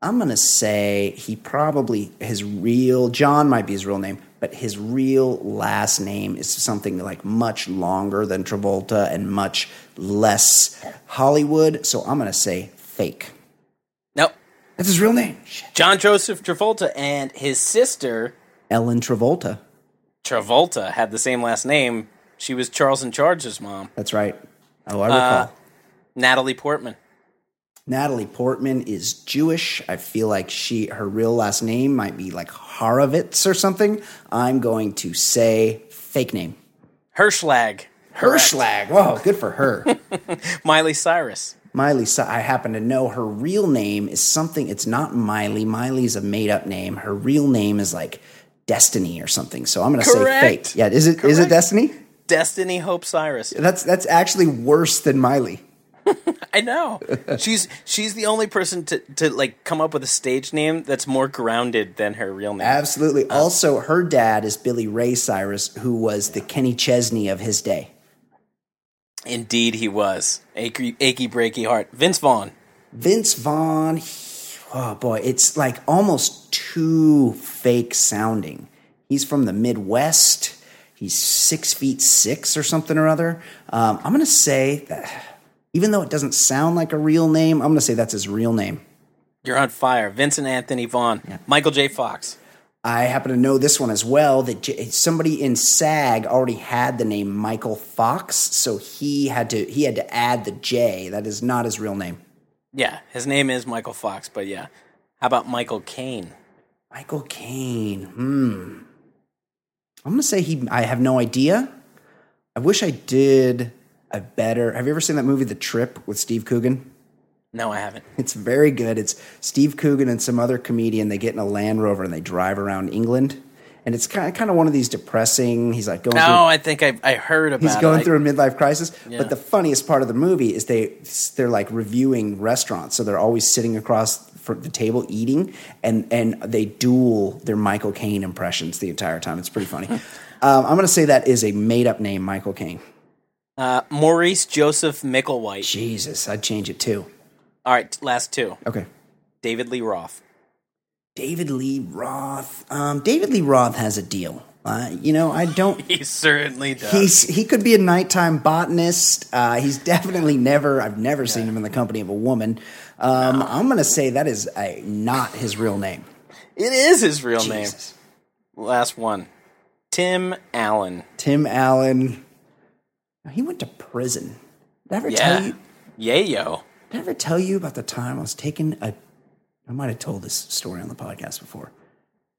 I'm gonna say he probably his real John might be his real name, but his real last name is something like much longer than Travolta and much less Hollywood. So I'm gonna say fake. Nope. That's his real name. Shit. John Joseph Travolta and his sister Ellen Travolta. Travolta had the same last name. She was Charles in Charge's mom, That's right. Oh, I recall. Uh, Natalie Portman. Natalie Portman is Jewish. I feel like she her real last name might be like Horovitz or something. I'm going to say fake name. Hershlag. Hershlag. Whoa, good for her. [LAUGHS] Miley Cyrus. Miley, I happen to know her real name is something. It's not Miley. Miley's a made up name. Her real name is like Destiny or something. So I'm going to say fake. Yeah, is it is it Correct. Destiny? Destiny Hope Cyrus. That's that's actually worse than Miley. [LAUGHS] I know. she's she's the only person to, to like come up with a stage name that's more grounded than her real name. Absolutely. Uh, also, her dad is Billy Ray Cyrus, who was the Kenny Chesney of his day. Indeed, he was achy, achy breaky heart. Vince Vaughn. Vince Vaughn, he- oh boy, it's like almost too fake sounding. He's from the Midwest. He's six feet six or something or other. Um, I'm going to say that, even though it doesn't sound like a real name, I'm going to say that's his real name. You're on fire. Vincent Anthony Vaughn. Michael J. Fox. I happen to know this one as well. That J- somebody in SAG already had the name Michael Fox, so he had to he had to add the J. That is not his real name. Yeah, his name is Michael Fox, but yeah. How about Michael Caine? Michael Caine. Hmm. I'm gonna say he. I have no idea. I wish I did a better. Have you ever seen that movie, The Trip, with Steve Coogan? No, I haven't. It's very good. It's Steve Coogan and some other comedian. They get in a Land Rover and they drive around England, and it's kind of kind of one of these depressing. He's like going. No, through, I think I, I heard about He's going I- through a midlife crisis. Yeah. But the funniest part of the movie is they they're like reviewing restaurants, so they're always sitting across for the table eating, and and they duel their Michael Caine impressions the entire time. It's pretty funny. [LAUGHS] um, I'm going to say that is a made up name, Michael Caine. uh, Maurice Joseph Micklewhite. Jesus, I'd change it too. All right, last two. Okay. David Lee Roth. David Lee Roth. Um, David Lee Roth has a deal. Uh, you know, I don't. [LAUGHS] He certainly does. He's he could be a nighttime botanist. Uh, he's definitely never. I've never seen him in the company of a woman. Um, I'm going to say that is a, not his real name. it is his real Jesus. name. Last one. Tim Allen. Tim Allen. He went to prison. Did I ever tell Yeah. you? Yayo. Did I ever tell you about the time I was taking a? I might have told this story on the podcast before.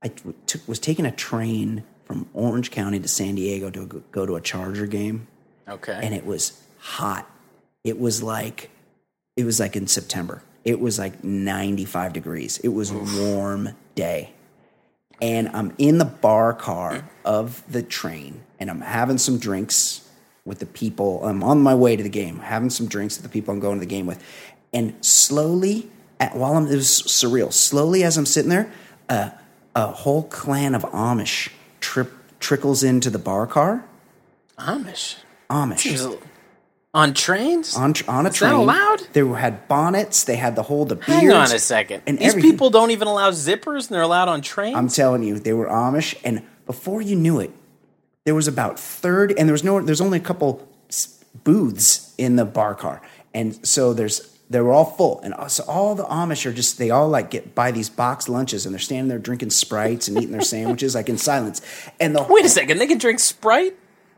I took, was taking a train from Orange County to San Diego to go, to a Charger game. Okay. and it was hot. It was like it was like in September. It was like 95 degrees. It was a warm day. And I'm in the bar car of the train and I'm having some drinks with the people. I'm on my way to the game, having some drinks with the people I'm going to the game with. And slowly, at, while I'm, it was surreal, slowly as I'm sitting there, uh, a whole clan of Amish trip, trickles into the bar car. Amish. Amish Seems On trains? on on a Is train. that allowed? They had bonnets. They had the whole the beards. Hang on a second. and These everything. people don't even allow zippers and they're allowed on trains? I'm telling you, they were Amish, and before you knew it, there was about third, and there was no. There's only a couple s- booths in the bar car, and so there's. They were all full, and so all the Amish are just. They all like get buy these box lunches, and they're standing there drinking sprites and eating their sandwiches like in silence. And the Wait a second. They can drink Sprite?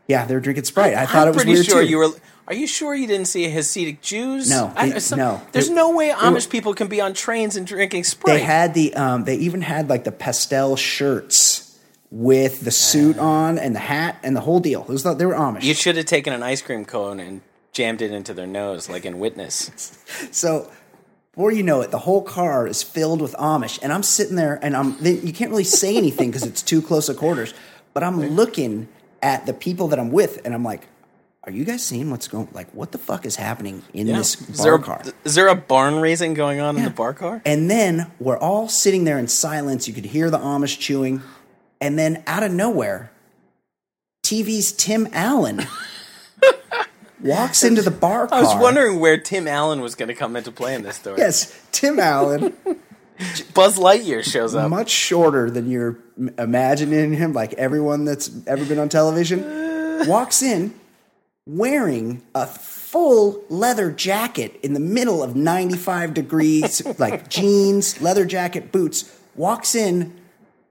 yeah, they're drinking sprite. I thought I'm it was pretty weird sure too. you were. Are you sure you didn't see Hasidic Jews? No, I- some- no. There's They- no way Amish people can be on trains and drinking Sprite. They had the um, they even had like the pastel shirts with the suit on and the hat and the whole deal. It was they were Amish. you should have taken an ice cream cone and jammed it into their nose, like in Witness. [LAUGHS] so before you know it, the whole car is filled with Amish, and I'm sitting there and I'm then you can't really say anything because it's too close of quarters. But I'm looking at the people that I'm with, and I'm like, "Are you guys seeing what's going? Like, what the fuck is happening in Yeah. this Is, bar there car?" is there a barn raising going on in the bar car? And then we're all sitting there in silence. You could hear the Amish chewing. And then out of nowhere, TV's Tim Allen [LAUGHS] walks into the bar car. I was wondering where Tim Allen was going to come into play in this story. Yes, Tim Allen, [LAUGHS] Buzz Lightyear shows up. much shorter than you're imagining him, like everyone that's ever been on television, [LAUGHS] walks in wearing a full leather jacket in the middle of 95 degrees, [LAUGHS] like jeans, leather jacket, boots, walks in,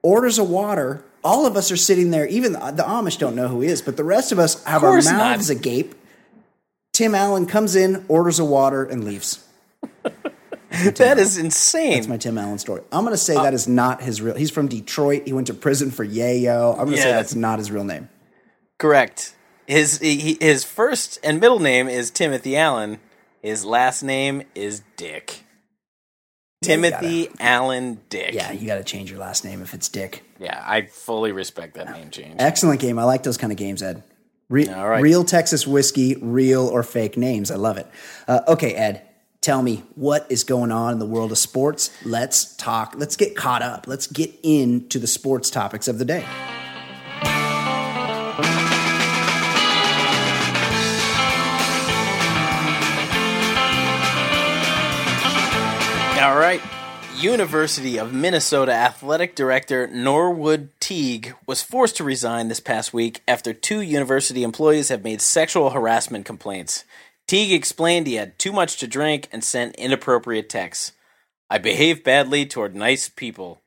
orders a water, all of us are sitting there. Even the, the Amish don't know who he is, but the rest of us have our mouths not. agape. Tim Allen comes in, orders a water, and leaves. [LAUGHS] That is insane. That's my Tim Allen story. I'm going to say that uh, is not his real. He's from Detroit. He went to prison for yayo. I'm going to say that's not his real name. Correct. His he, his first and middle name is Timothy Allen. His last name is Dick. Yeah, Timothy Allen Dick. Yeah, you got to change your last name if it's Dick. Yeah, I fully respect that name change. Excellent game. I like those kind of games, Ed. Re- right. Real Texas whiskey, real or fake names. I love it. Uh, okay, Ed, tell me what is going on in the world of sports. Let's talk. Let's get caught up. Let's get into the sports topics of the day. University of Minnesota athletic director Norwood Teague was forced to resign this past week after two university employees have made sexual harassment complaints. Teague explained he had too much to drink and sent inappropriate texts. I behaved badly toward nice people.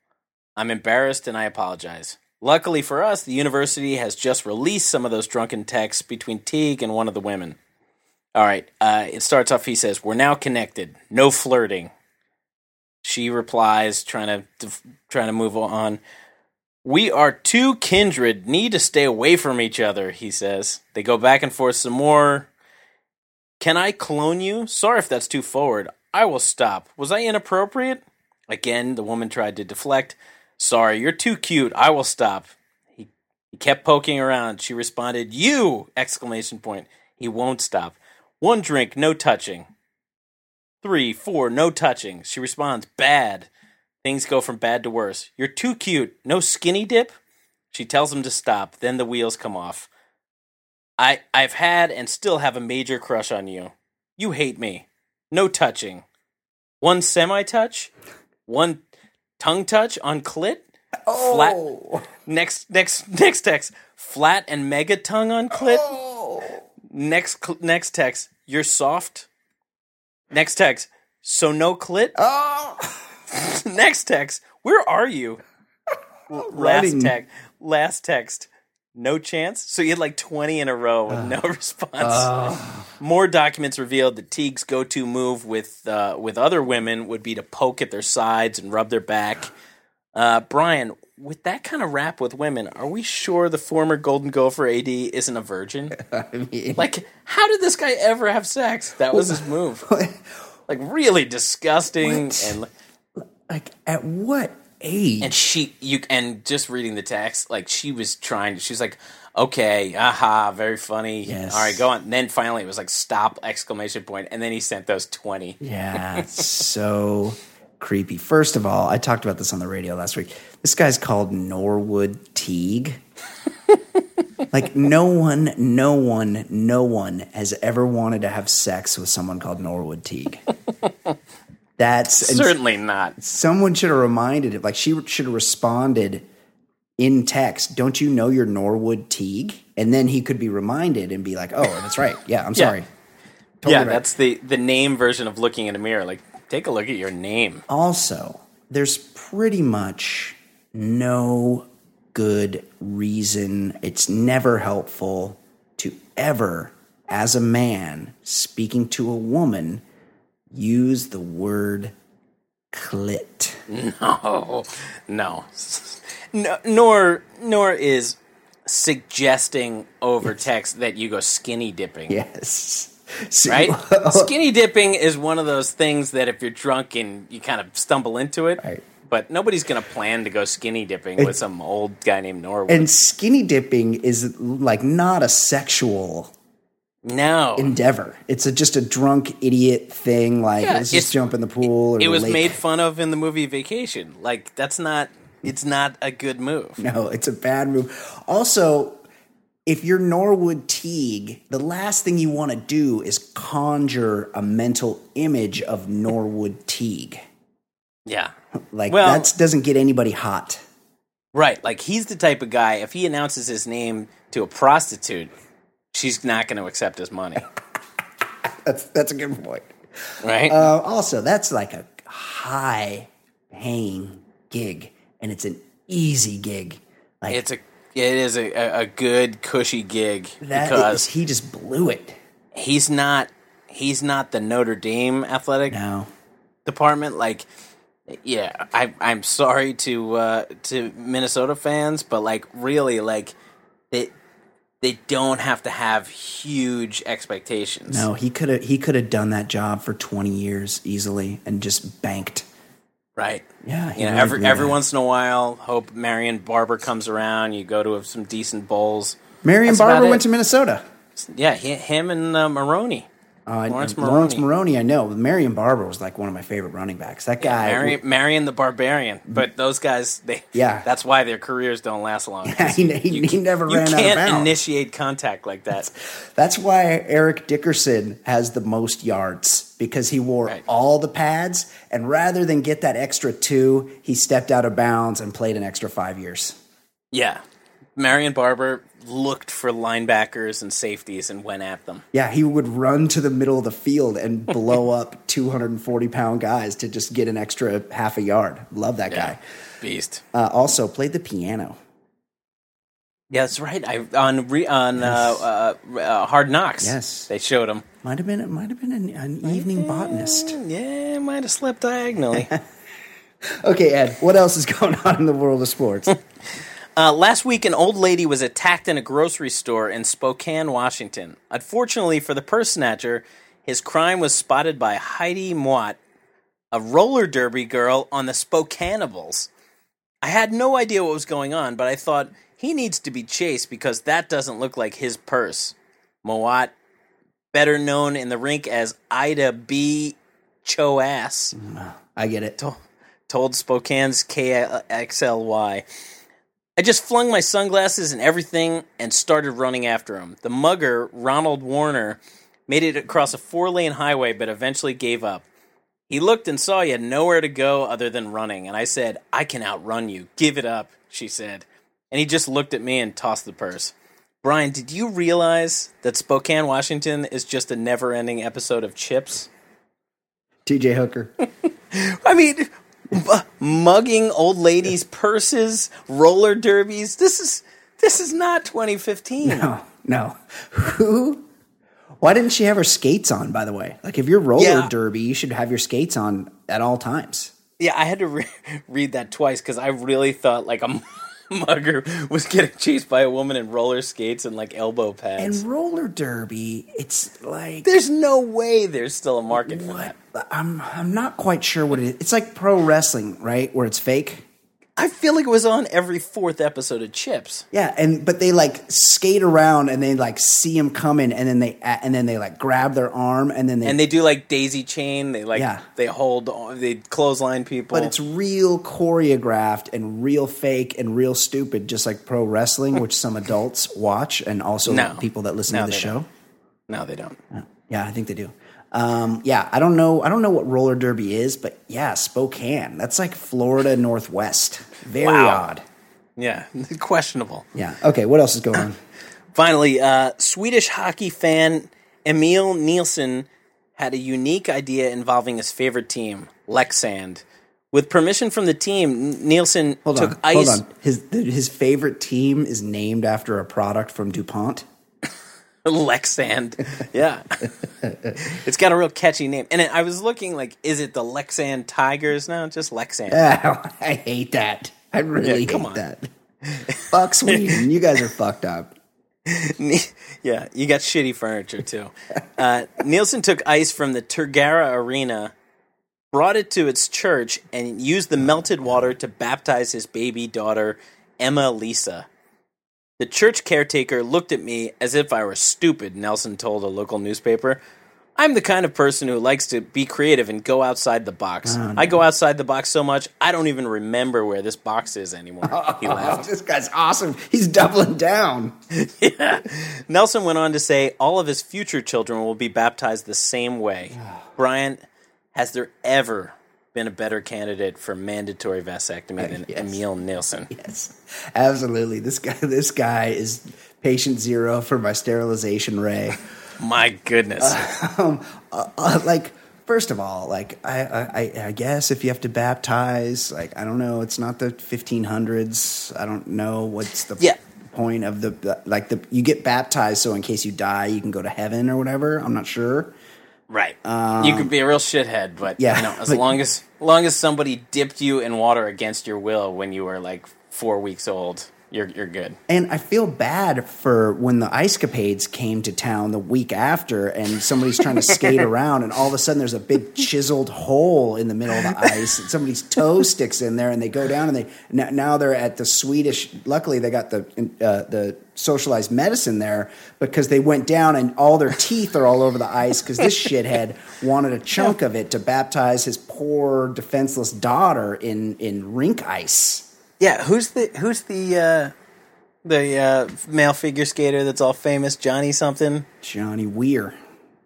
I'm embarrassed and I apologize. Luckily for us, the university has just released some of those drunken texts between Teague and one of the women. All right, uh, it starts off. He says, "We're now connected. No flirting." She replies, trying to trying to move on. We are too kindred. Need to stay away from each other. He says. They go back and forth some more. Can I clone you? Sorry if that's too forward. I will stop. Was I inappropriate? Again, the woman tried to deflect. Sorry, you're too cute. I will stop. He he kept poking around. She responded, "You!" exclamation point. He won't stop. One drink, no touching. Three, four, no touching. She responds, bad. Things go from bad to worse. You're too cute. No skinny dip? She tells him to stop. Then the wheels come off. I I've had and still have a major crush on you. You hate me. No touching. One semi touch? One tongue touch on clit? Flat oh. next next next text. Flat and mega tongue on clit? Oh. Next cl- next text. You're soft. Next text. So no clit? [LAUGHS] Next text. Where are you? [LAUGHS] Last Writing. text. Last text. No chance. So you had like 20 in a row with no [LAUGHS] response. More documents revealed that Teague's go-to move with uh, with other women would be to poke at their sides and rub their back. Uh, Brian, with that kind of rap with women, are we sure the former Golden Gopher AD isn't a virgin? [LAUGHS] I mean, Like, how did this guy ever have sex? That was his move. [LAUGHS] Like, really disgusting. What? And like at what age? and she, you, and just reading the text, like she was trying. To. She's like, okay, aha, very funny. Yes. All right, go on. And then finally, it was like stop exclamation point, and then he sent those twenty. Yeah, so creepy. First of all, I talked about this on the radio last week. This guy's called Norwood Teague. [LAUGHS] like no one, no one, no one has ever wanted to have sex with someone called Norwood Teague. [LAUGHS] That's Certainly not. someone should have reminded it. Like she should have responded in text. Don't you know you're Norwood Teague? And then he could be reminded and be like, "Oh, that's right. Yeah, I'm [LAUGHS] Yeah. sorry." yeah, right. that's the the name version of looking in a mirror. Like, take a look at your name. also, there's pretty much no good reason. It's never helpful to ever, as a man speaking to a woman, use the word clit. [LAUGHS] Oh no, no, nor nor is suggesting over text that you go skinny dipping. Yes. [LAUGHS] See, Right? skinny dipping is one of those things that if you're drunk and you kind of stumble into it, Right. But nobody's going to plan to go skinny dipping with some old guy named Norwood. and skinny dipping is like not a sexual no. endeavor. It's a, just a drunk idiot thing. Like Yeah, let's just jump in the pool. Or it was lake. made fun of in the movie Vacation. Like that's not it's not a good move. No, it's a bad move. Also, if you're Norwood Teague, the last thing you want to do is conjure a mental image of Norwood Teague. Yeah. Like Well- that doesn't get anybody hot. Right. Like he's the type of guy if he announces his name to a prostitute, she's not going to accept his money. [LAUGHS] That's that's a good point. Right? Uh, also, that's like a high paying gig, and it's an easy gig. Like It's a it is a, a, good cushy gig because is- he just blew it. he's not he's not the Notre Dame athletic No, department. Like, yeah, I I'm sorry to uh, to Minnesota fans, but like really, like they they don't have to have huge expectations. no, he could have he could have done that job for twenty years easily and just banked. right? Yeah, You know, really every every that. once in a while, hope Marion Barber comes around. You go to some decent bowls. Marion Barber went to Minnesota. Yeah, he, him and uh, Maroney. Uh, Lawrence Lawrence Maroney. Maroney, I know. Marion Barber was like one of my favorite running backs. That guy, Marion, Marion the Barbarian. But those guys, they Yeah. that's why their careers don't last long. [LAUGHS] he, he, he never ran out of You can't initiate contact like that. That's why Eric Dickerson has the most yards because he wore Right. all the pads, and rather than get that extra two, he stepped out of bounds and played an extra five years. Yeah, Marion Barber looked for linebackers and safeties and went at them. Yeah, he would run to the middle of the field and [LAUGHS] blow up 240 pound guys to just get an extra half a yard. Love that guy. beast. Uh, also, played the piano. Yeah, that's right. I on re, on uh, uh, uh, Hard Knocks. Yes. they showed him. Might have been, might have been an, an evening botanist. Yeah, might have slept diagonally. [LAUGHS] Okay, Ed, what else is [LAUGHS] going on in the world of sports? Uh, last week, an old lady was attacked in a grocery store in Spokane, Washington. Unfortunately for the purse snatcher, his crime was spotted by Heidi Moat, a roller derby girl on the Spokannibals. I had no idea what was going on, but I thought he needs to be chased because that doesn't look like his purse. Moat, better known in the rink as Ida B. Chaos, I get it. told Spokane's KXLY. I just flung my sunglasses and everything and started running after him. The mugger, Ronald Warner, made it across a four lane highway but eventually gave up. He looked and saw he had nowhere to go other than running, and I said, I can outrun you. Give it up, she said. And he just looked at me and tossed the purse. Brian, did you realize that Spokane, Washington is just a never ending episode of Chips? TJ Hooker. [LAUGHS] I mean, [LAUGHS] mugging old ladies' purses, roller derbies. This is this is not 2015. No, no. Who? Why didn't she have her skates on, by the way? Like, if you're roller Yeah. derby, you should have your skates on at all times. Yeah, I had to re- [LAUGHS] read that twice because I really thought like a [LAUGHS] mugger was getting chased by a woman in roller skates and like elbow pads. And roller derby, it's like. There's no way there's still a market for What? that. I'm I'm not quite sure what it is. It's like pro wrestling, right? Where it's fake. I feel like it was on every fourth episode of Chips. Yeah, and but they like skate around and they like see him coming, and then they and then they like grab their arm, and then they. And they do like daisy chain. They like Yeah. they hold on- they clothesline people. but it's real choreographed and real fake and real stupid, just like pro wrestling, hmm. which some adults watch, and also No. people that listen No, to the show. don't. no, they don't. Yeah, I think they do. Um, yeah, I don't know. I don't know what roller derby is, but yeah, Spokane. That's like Florida Northwest. Very Wow. odd. Yeah, [LAUGHS] questionable. Yeah. Okay. What else is going on? [COUGHS] Finally, uh, Swedish hockey fan Emil Nielsen had a unique idea involving his favorite team, Leksand. With permission from the team, Nielsen Hold took on. ice. Hold on. His his favorite team is named after a product from DuPont. [LAUGHS] Leksand. Yeah. [LAUGHS] it's got a real catchy name. And I was looking like, is it the Leksand Tigers? No, just Leksand. [LAUGHS] Oh, I hate that. I really Yeah, come hate on. that. Fuck Sweden. You guys are fucked up. yeah, you got shitty furniture too. Uh, Nielsen took ice from the Tegera Arena, brought it to its church, and used the melted water to baptize his baby daughter, Emma Lisa. The church caretaker looked at me as if I were stupid, Nelson told a local newspaper. I'm the kind of person who likes to be creative and go outside the box. Oh, I go outside the box so much, I don't even remember where this box is anymore. He [LAUGHS] laughed. Oh, this guy's awesome. He's doubling down. [LAUGHS] Nelson went on to say all of his future children will be baptized the same way. [SIGHS] Brian, has there ever been a better candidate for mandatory vasectomy than Yes. Emil Nielsen? Yes, absolutely. This guy. [LAUGHS] This guy is patient zero for my sterilization ray. My goodness. [LAUGHS] uh, like first of all, like I, I, I guess if you have to baptize, like I don't know, it's not the 1500s. I don't know what's the Yeah. point of the like the you get baptized so in case you die you can go to heaven or whatever. I'm not sure. Right. you could be a real shithead, but Um, yeah, you know, as [LAUGHS] but- long as long as somebody dipped you in water against your will when you were like four weeks old, you're you're good. And I feel bad for when the ice capades came to town the week after, and somebody's trying to skate [LAUGHS] around, and all of a sudden there's a big chiseled hole in the middle of the ice, and somebody's toe sticks in there, and they go down, and they now, now they're at the Swedish. Luckily, they got the uh, the socialized medicine there because they went down, and all their teeth are all over the ice because this shithead wanted a chunk of it to baptize his poor defenseless daughter in in rink ice. Yeah, who's the who's the uh, the uh, male figure skater that's all famous? Johnny something, Johnny Weir,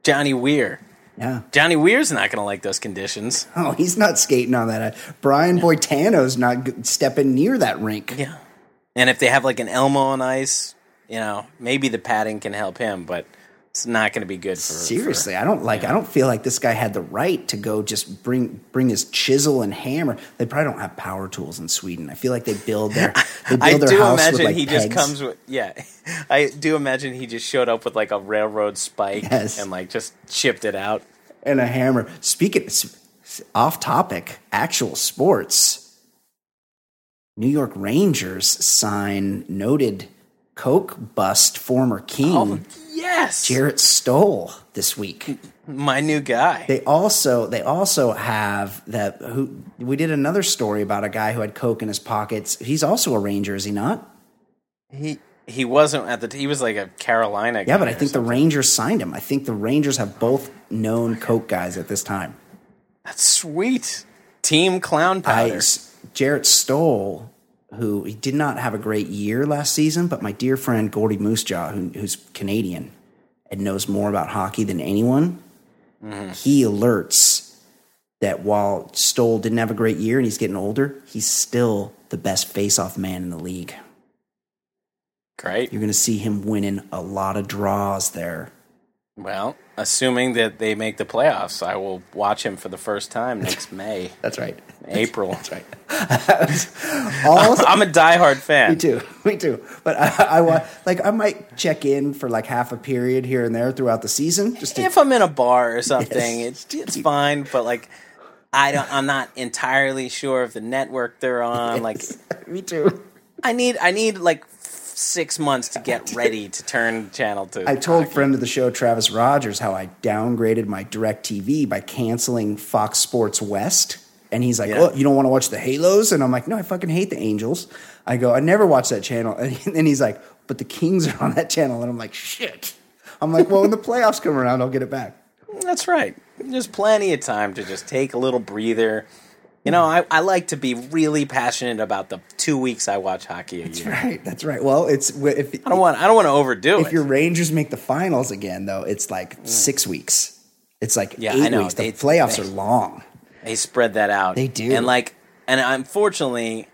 Johnny Weir. yeah. Johnny Weir's not going to like those conditions. Oh, he's not skating on that. Brian Boitano's not g- stepping near that rink. Yeah, and if they have like an Elmo on ice, you know, maybe the padding can help him, but it's not going to be good for Seriously, I don't like. I don't feel like this guy had the right to go just bring bring his chisel and hammer. They probably don't have power tools in Sweden. I feel like they build their [LAUGHS] they build I their do house imagine with like he pegs. just comes with yeah. [LAUGHS] I do imagine he just showed up with like a railroad spike Yes. and like just chipped it out. and a hammer. Speaking off topic, actual sports. New York Rangers sign noted Coke bust former oh, king Oh yes, Jarrett Stoll this week. my new guy. They also they also have that who we did another story about a guy who had coke in his pockets. He's also a Ranger, is he not? he he wasn't at the. He was like a Carolina. Guy. Yeah, but I think the. Rangers signed him. I think the Rangers have both known coke guys at this time. that's sweet. Team clown I, powder. Jarrett Stoll, who he did not have a great year last season, but my dear friend Gordy Moosejaw, who, who's Canadian and knows more about hockey than anyone, mm-hmm. he alerts that while Stoll didn't have a great year and he's getting older, he's still the best face-off man in the league. Great. You're going to see him winning a lot of draws there. Well, assuming that they make the playoffs, I will watch him for the first time next [LAUGHS] May, That's right. April. That's right. [LAUGHS] Also, [LAUGHS] I'm a diehard fan. Me too. Me too. But I, I want like I might check in for like half a period here and there throughout the season. Just to, If I'm in a bar or something, Yes. it's it's fine. But like, I don't. I'm not entirely sure of the network they're on. Like, me too. I need I need like six months to get [LAUGHS] ready to turn channel to. I told hockey. friend of the show Travis Rogers how I downgraded my Direct TV by canceling Fox Sports West. And he's like, Yeah. "Oh, you don't want to watch the Halos?" And I'm like, "No, I fucking hate the Angels." I go, "I never watch that channel." [LAUGHS] And then he's like, "But the Kings are on that channel." And I'm like, "Shit." I'm like, "Well, when the playoffs come around, I'll get it back." That's right. There's plenty of time to just take a little breather. You know, hmm. I, I like to be really passionate about the two weeks I watch hockey a year. That's right. That's right. Well, it's if I don't want I don't want to overdo if it. If your Rangers make the finals again, though, it's like hmm. six weeks. It's like Yeah, eight I know. weeks. The They- playoffs they- are long. They spread that out. They do. And like, and unfortunately,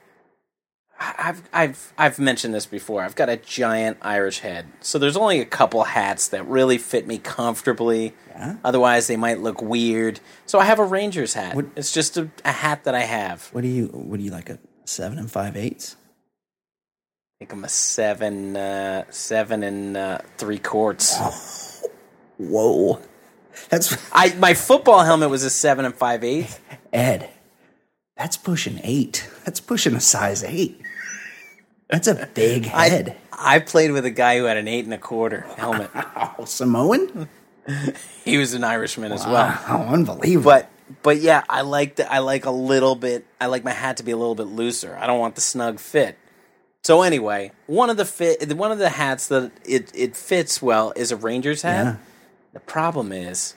I've I've I've mentioned this before. I've got a giant Irish head, so there's only a couple hats that really fit me comfortably. Yeah. Otherwise, they might look weird. So I have a Rangers hat. What- It's just a, a hat that I have. What do you? What do you like? A seven and five eighths? I think I'm a seven, uh, seven and uh, three quarts. Whoa, that's I my football helmet was a seven and five eighth. Ed. That's pushing eight. That's pushing a size eight. That's a big head. I played with a guy who had an eight and a quarter helmet. oh, [LAUGHS] Samoan? he was an Irishman as well. Wow, unbelievable. But but yeah, I like the I like a little bit. I like my hat to be a little bit looser. I don't want the snug fit. So anyway, one of the fit one of the hats that it it fits well is a Rangers hat. Yeah. The problem is,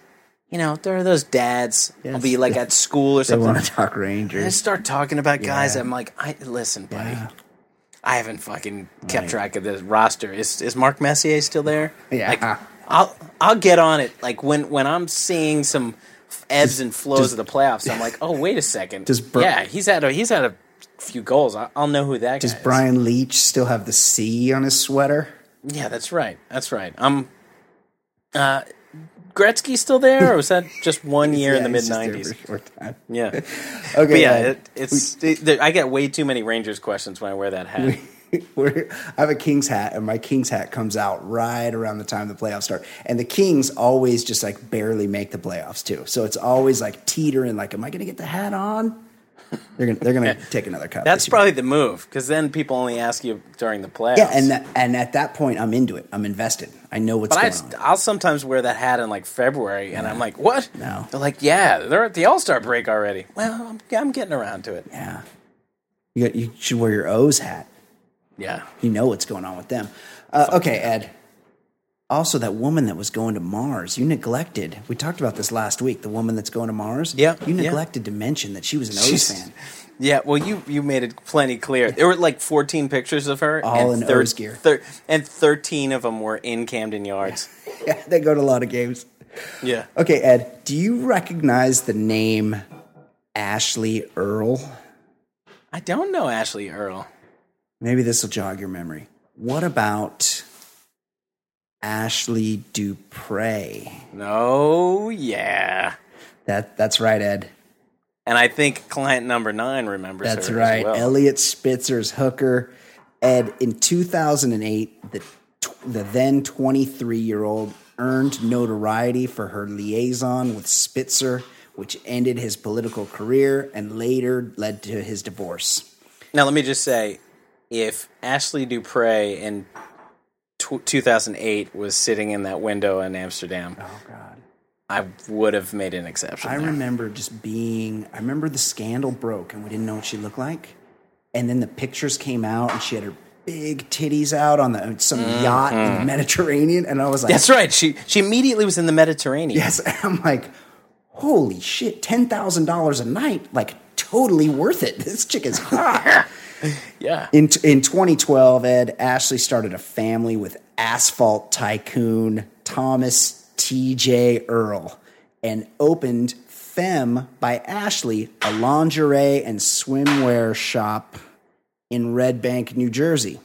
you know, there are those dads. I'll be like at school or they something. want to talk And I Rangers. start talking about guys. Yeah. I'm like, I listen, buddy. Yeah. I haven't fucking kept track of the roster. Is is Mark Messier still there? Yeah. Like, I'll I'll get on it. Like when when I'm seeing some ebbs and flows of the playoffs, I'm like, oh wait a second. Does Bri- yeah, he's had a, he's had a few goals. I, I'll know who that Does guy is. Brian Leetch still have the C on his sweater? Yeah, that's right. That's right. I'm. Uh, Gretzky still there, or was that [LAUGHS] just one year in the mid he's just there '90s? for a short time. Yeah, [LAUGHS] Okay, but yeah, Ed, it, it's it, there- I get way too many Rangers questions when I wear that hat. [LAUGHS] We're, I have a Kings hat, and my Kings hat comes out right around the time the playoffs start. And the Kings always just like barely make the playoffs too. So it's always like teetering. Like, am I going to get the hat on? They're gonna they're gonna take another cut. That's probably the move because then people only ask you during the playoffs. yeah. And that, and at that point, I'm into it. I'm invested. I know what's but going I, on. I'll sometimes wear that hat in like February, and I'm like, "What?" No. They're like, "Yeah, they're at the All Star break already." Well, I'm, I'm getting around to it. Yeah, you got, you should wear your O's hat. Yeah, You know what's going on with them. Uh, okay, Ed. Also, that woman that was going to Mars, you neglected. We talked about this last week. The woman that's going to Mars. Yeah, you yeah. neglected to mention that she was an O's She's- fan. yeah. Well, you you made it plenty clear. There were like 14 pictures of her, All and in O's gear. thir- and 13 of them were in Camden Yards. [LAUGHS] Yeah, they go to a lot of games. Yeah. Okay, Ed, do you recognize the name Ashley Earl? I don't know Ashley Earl. Maybe this will jog your memory. What about Ashley Dupre? Oh yeah. That that's right, Ed. And I think client number nine remembers That's right. Well. Eliot Spitzer's hooker. Ed, in 2008, the, the then 23 year old earned notoriety for her liaison with Spitzer, which ended his political career and later led to his divorce. Now, let me just say, if Ashley Dupre in tw 2008 was sitting in that window in Amsterdam, Oh, God. I would have made an exception. I there. remember just being, I remember the scandal broke and we didn't know what she looked like. And then the pictures came out and she had her big titties out on the some yacht in the Mediterranean. And I was like, Mm-hmm. That's right. She she immediately was in the Mediterranean. Yes, [LAUGHS] I'm like, holy shit, ten thousand dollars a night, like totally worth it. [LAUGHS] This chick is hot. Yeah. in in 2012, Ed Ashley started a family with asphalt tycoon Thomas T.J. Earl and opened Femme by Ashley, a lingerie and swimwear shop in Red Bank, New Jersey.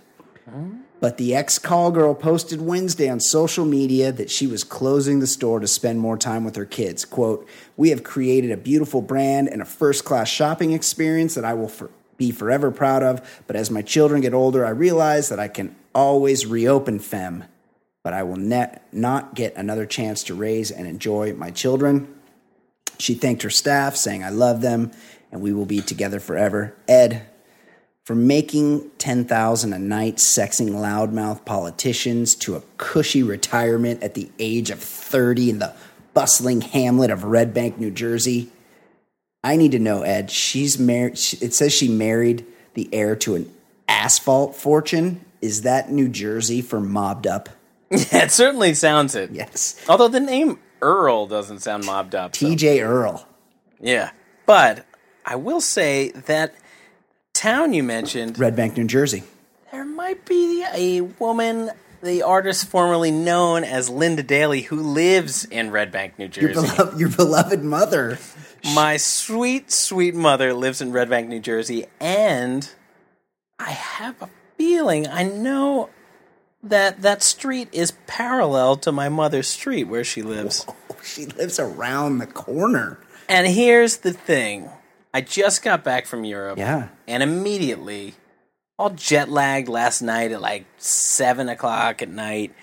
Hmm. But the ex call girl posted Wednesday on social media that she was closing the store to spend more time with her kids. Quote, We have created a beautiful brand and a first class shopping experience that I will for- be forever proud of. But as my children get older, I realize that I can always reopen Femme, but I will not get another chance to raise and enjoy my children. She thanked her staff, saying, I love them and we will be together forever. Ed, from making 10,000 a night sexing loudmouth politicians to a cushy retirement at the age of 30 in the bustling hamlet of Red Bank, New Jersey. I need to know, Ed, she's married it says she married the heir to an asphalt fortune. Is that New Jersey for mobbed up? [LAUGHS] Yeah, it certainly sounds it. Yes. Although the name Earl doesn't sound mobbed up. so- TJ Earl. Yeah. But I will say that town you mentioned, Red Bank, New Jersey. there might be a woman, the artist formerly known as Linda Daly, who lives in Red Bank, New Your Jersey. beloved, your beloved mother. My sweet, sweet mother lives in Red Bank, New Jersey, and I have a feeling I know that that street is parallel to my mother's street where she lives. [LAUGHS] She lives around the corner. And here's the thing I just got back from Europe. Yeah. And immediately, all jet lagged last night at like 7 o'clock at night.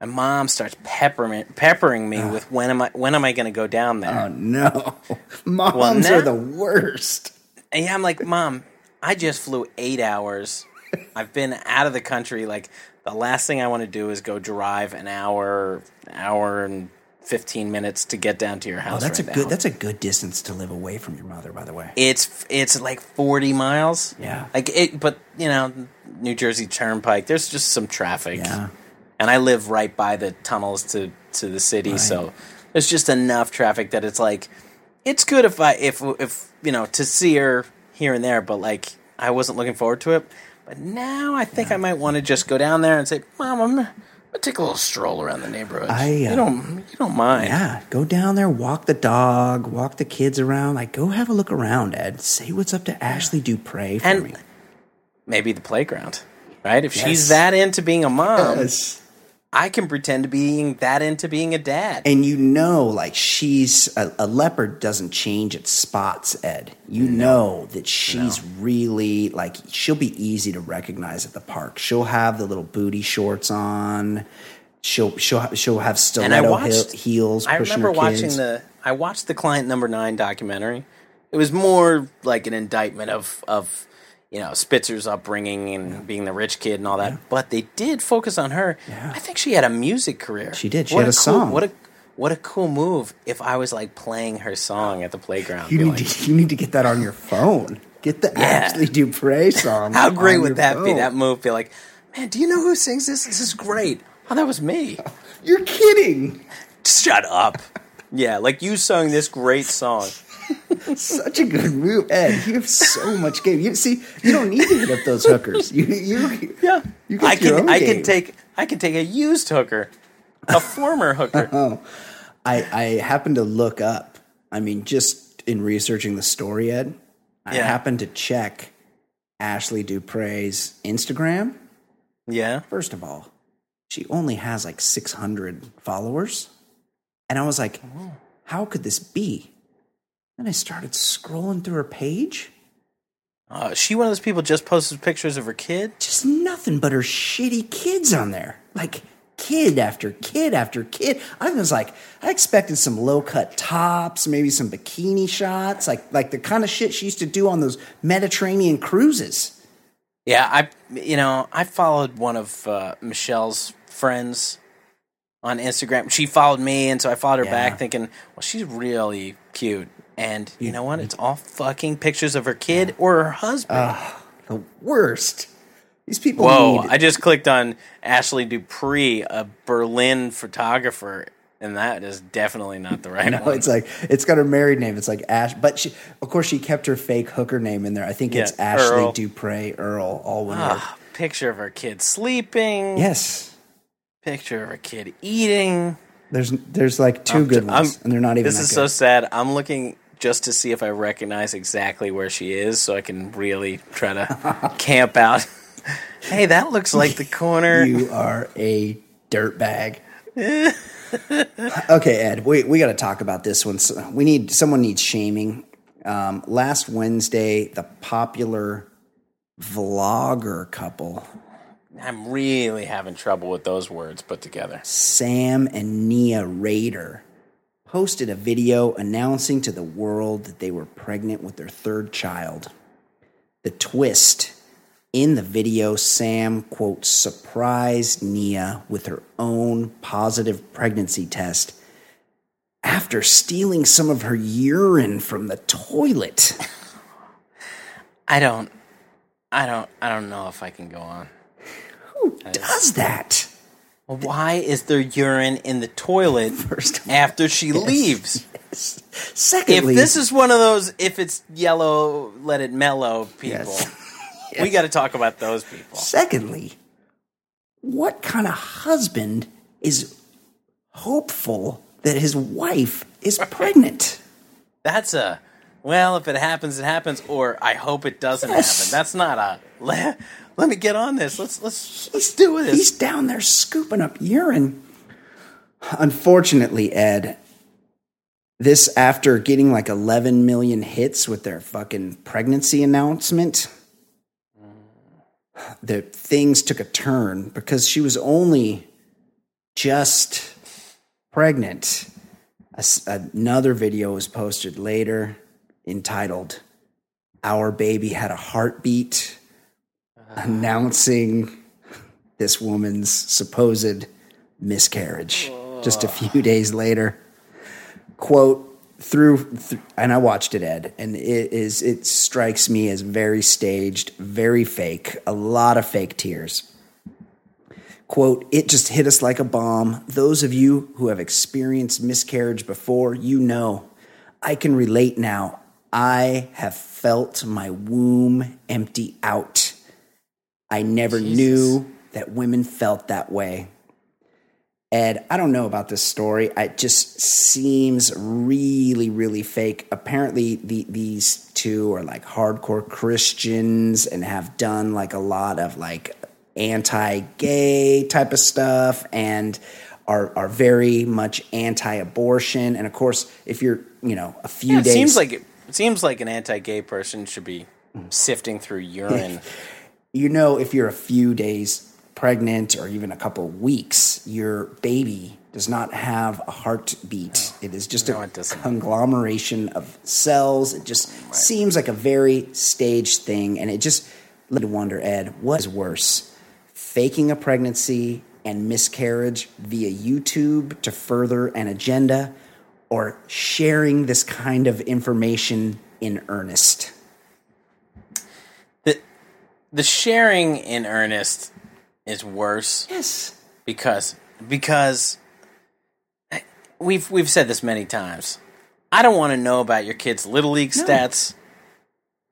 My mom starts peppering, peppering me with when am I when am I going to go down there? Oh no. [LAUGHS] Moms now- are the worst. And yeah, I'm like, Mom, I just flew eight hours. I've been out of the country. Like, the last thing I want to do is go drive an hour, hour and fifteen minutes to get down to your Oh, house. that's right a good now. that's a good distance to live away from your mother, by the way. It's it's like forty miles. Yeah. like it. But you know, New Jersey Turnpike. There's just some traffic. Yeah. and I live right by the tunnels to to the city, so there's just enough traffic that it's like it's good if I if if you know to see her here and there, but like I wasn't looking forward to it. But now I think I might want to just go down there and say, Mom, I'm gonna take a little stroll around the neighborhood. I, uh, you don't you don't mind? Yeah, go down there, walk the dog, walk the kids around. Like, go have a look around, Ed. Say what's up to Ashley Dupre for And me. maybe the playground, right? If Yes. she's that into being a mom, Yes. I can pretend to being that into being a dad. And you know, like she's a, a leopard doesn't change its spots, Ed. You know that she's really like she'll be easy to recognize at the park. She'll have the little booty shorts on. She'll she'll she'll have and I stiletto watched heel- heels. I remember watching the I watched the Client Number Nine documentary. It was more like an indictment of of you know Spitzer's upbringing and being the rich kid and all that. But they did focus on her. Yeah. I think she had a music career. She did. She What had a cool, song. What a what a cool move! If I was like playing her song at the playground, You need like, to you need to get that on your phone. Get the Ashley Dupre song. how great would that be? That move, be like, man, do you know who sings this? This is great. Oh, that was me. You're kidding. Shut up. Yeah, like you sung this great song. Such a good move, Ed. You have so much game. You see, you don't need to hit up those hookers. You you Yeah, You got I your can. own I game. can take. I can take a used hooker, a former hooker. [LAUGHS] Oh, I, I happened to look up. I mean, just in researching the story, Ed, I Yeah. happened to check Ashley Dupre's Instagram. Yeah, First of all, she only has like 600 followers. And I was like, oh, how could this be? Then I started scrolling through her page. uh, she one of those people just posted pictures of her kid. Just nothing but her shitty kids on there. Like kid after kid after kid. I was like, I expected some low cut tops, maybe some bikini shots, like like the kind of shit she used to do on those Mediterranean cruises. Yeah, I. You know, I followed one of uh, Michelle's friends on Instagram. She followed me, and so I followed her Yeah. back, thinking, well, she's really cute. And you know what? It's all fucking pictures of her kid or her husband. The worst. These people Whoa! need I just clicked on Ashley Dupree, a Berlin photographer, and that is definitely not the [LAUGHS] right No, one. it's like it's got her married name. It's like Ash, but she, of course, she kept her fake hooker name in there. I think it's Yeah, Ashley Earl. Dupre Earl, all one word. Ah, picture of her kid sleeping. Yes, Picture of her kid eating. there's there's like 2 I'm good ones, I'm- and they're not even. This is good. so sad. I'm looking just to see if I recognize exactly where she is, so I can really try to [LAUGHS] camp out. [LAUGHS] hey, that looks like the corner. You are a dirtbag. okay, Ed, we we got to talk about this one. So we need someone needs shaming. Um, last Wednesday, the popular vlogger couple I'm really having trouble with those words put together. Sam and Nia Rader posted a video announcing to the world that they were pregnant with their third child. The twist in the video, Sam, quote, surprised Nia with her own positive pregnancy test after stealing some of her urine from the toilet. I don't. I don't. I don't know if I can go on. Who does that? Why is there urine in the toilet [LAUGHS] First after she leaves? If Secondly, if this is one of those, if it's yellow, let it mellow people, Yes. [LAUGHS] we got to talk about those people. Secondly, what kind of husband is hopeful that his wife is pregnant? That's a well, if it happens, it happens, or I hope it doesn't Yes. happen. That's not a [LAUGHS] let, me get on this. Let's let's let's do this. He's down there scooping up urine. Unfortunately, Ed, this after getting like 11 million hits with their fucking pregnancy announcement, the things took a turn because she was only just pregnant. Another video was posted later entitled Our Baby Had a Heartbeat, announcing this woman's supposed miscarriage just a few days later. Quote, through, th- and I watched it, Ed, and it is, it strikes me as very staged, very fake, a lot of fake tears. Quote, it just hit us like a bomb. Those of you who have experienced miscarriage before, you know. I can relate now. I have felt my womb empty out. I never knew that women felt that way. Ed, I don't know about this story. It just seems really, really fake. Apparently, the, these two are like hardcore Christians and have done like a lot of like anti-gay type of stuff and are are very much anti-abortion. And of course, if you're you know a few Yeah, it days, seems like it, it seems like an anti-gay person should be sifting through urine. [LAUGHS] you know if you're a few days pregnant or even a couple weeks, your baby does not have a heartbeat. It is just No, a conglomeration of cells. It just seems like a very staged thing, and it just led to wonder, Ed, what is worse, faking a pregnancy and miscarriage via YouTube to further an agenda, or sharing this kind of information in earnest? The sharing in earnest is worse Yes. because because we've we've said this many times. I don't want to know about your kid's little league stats.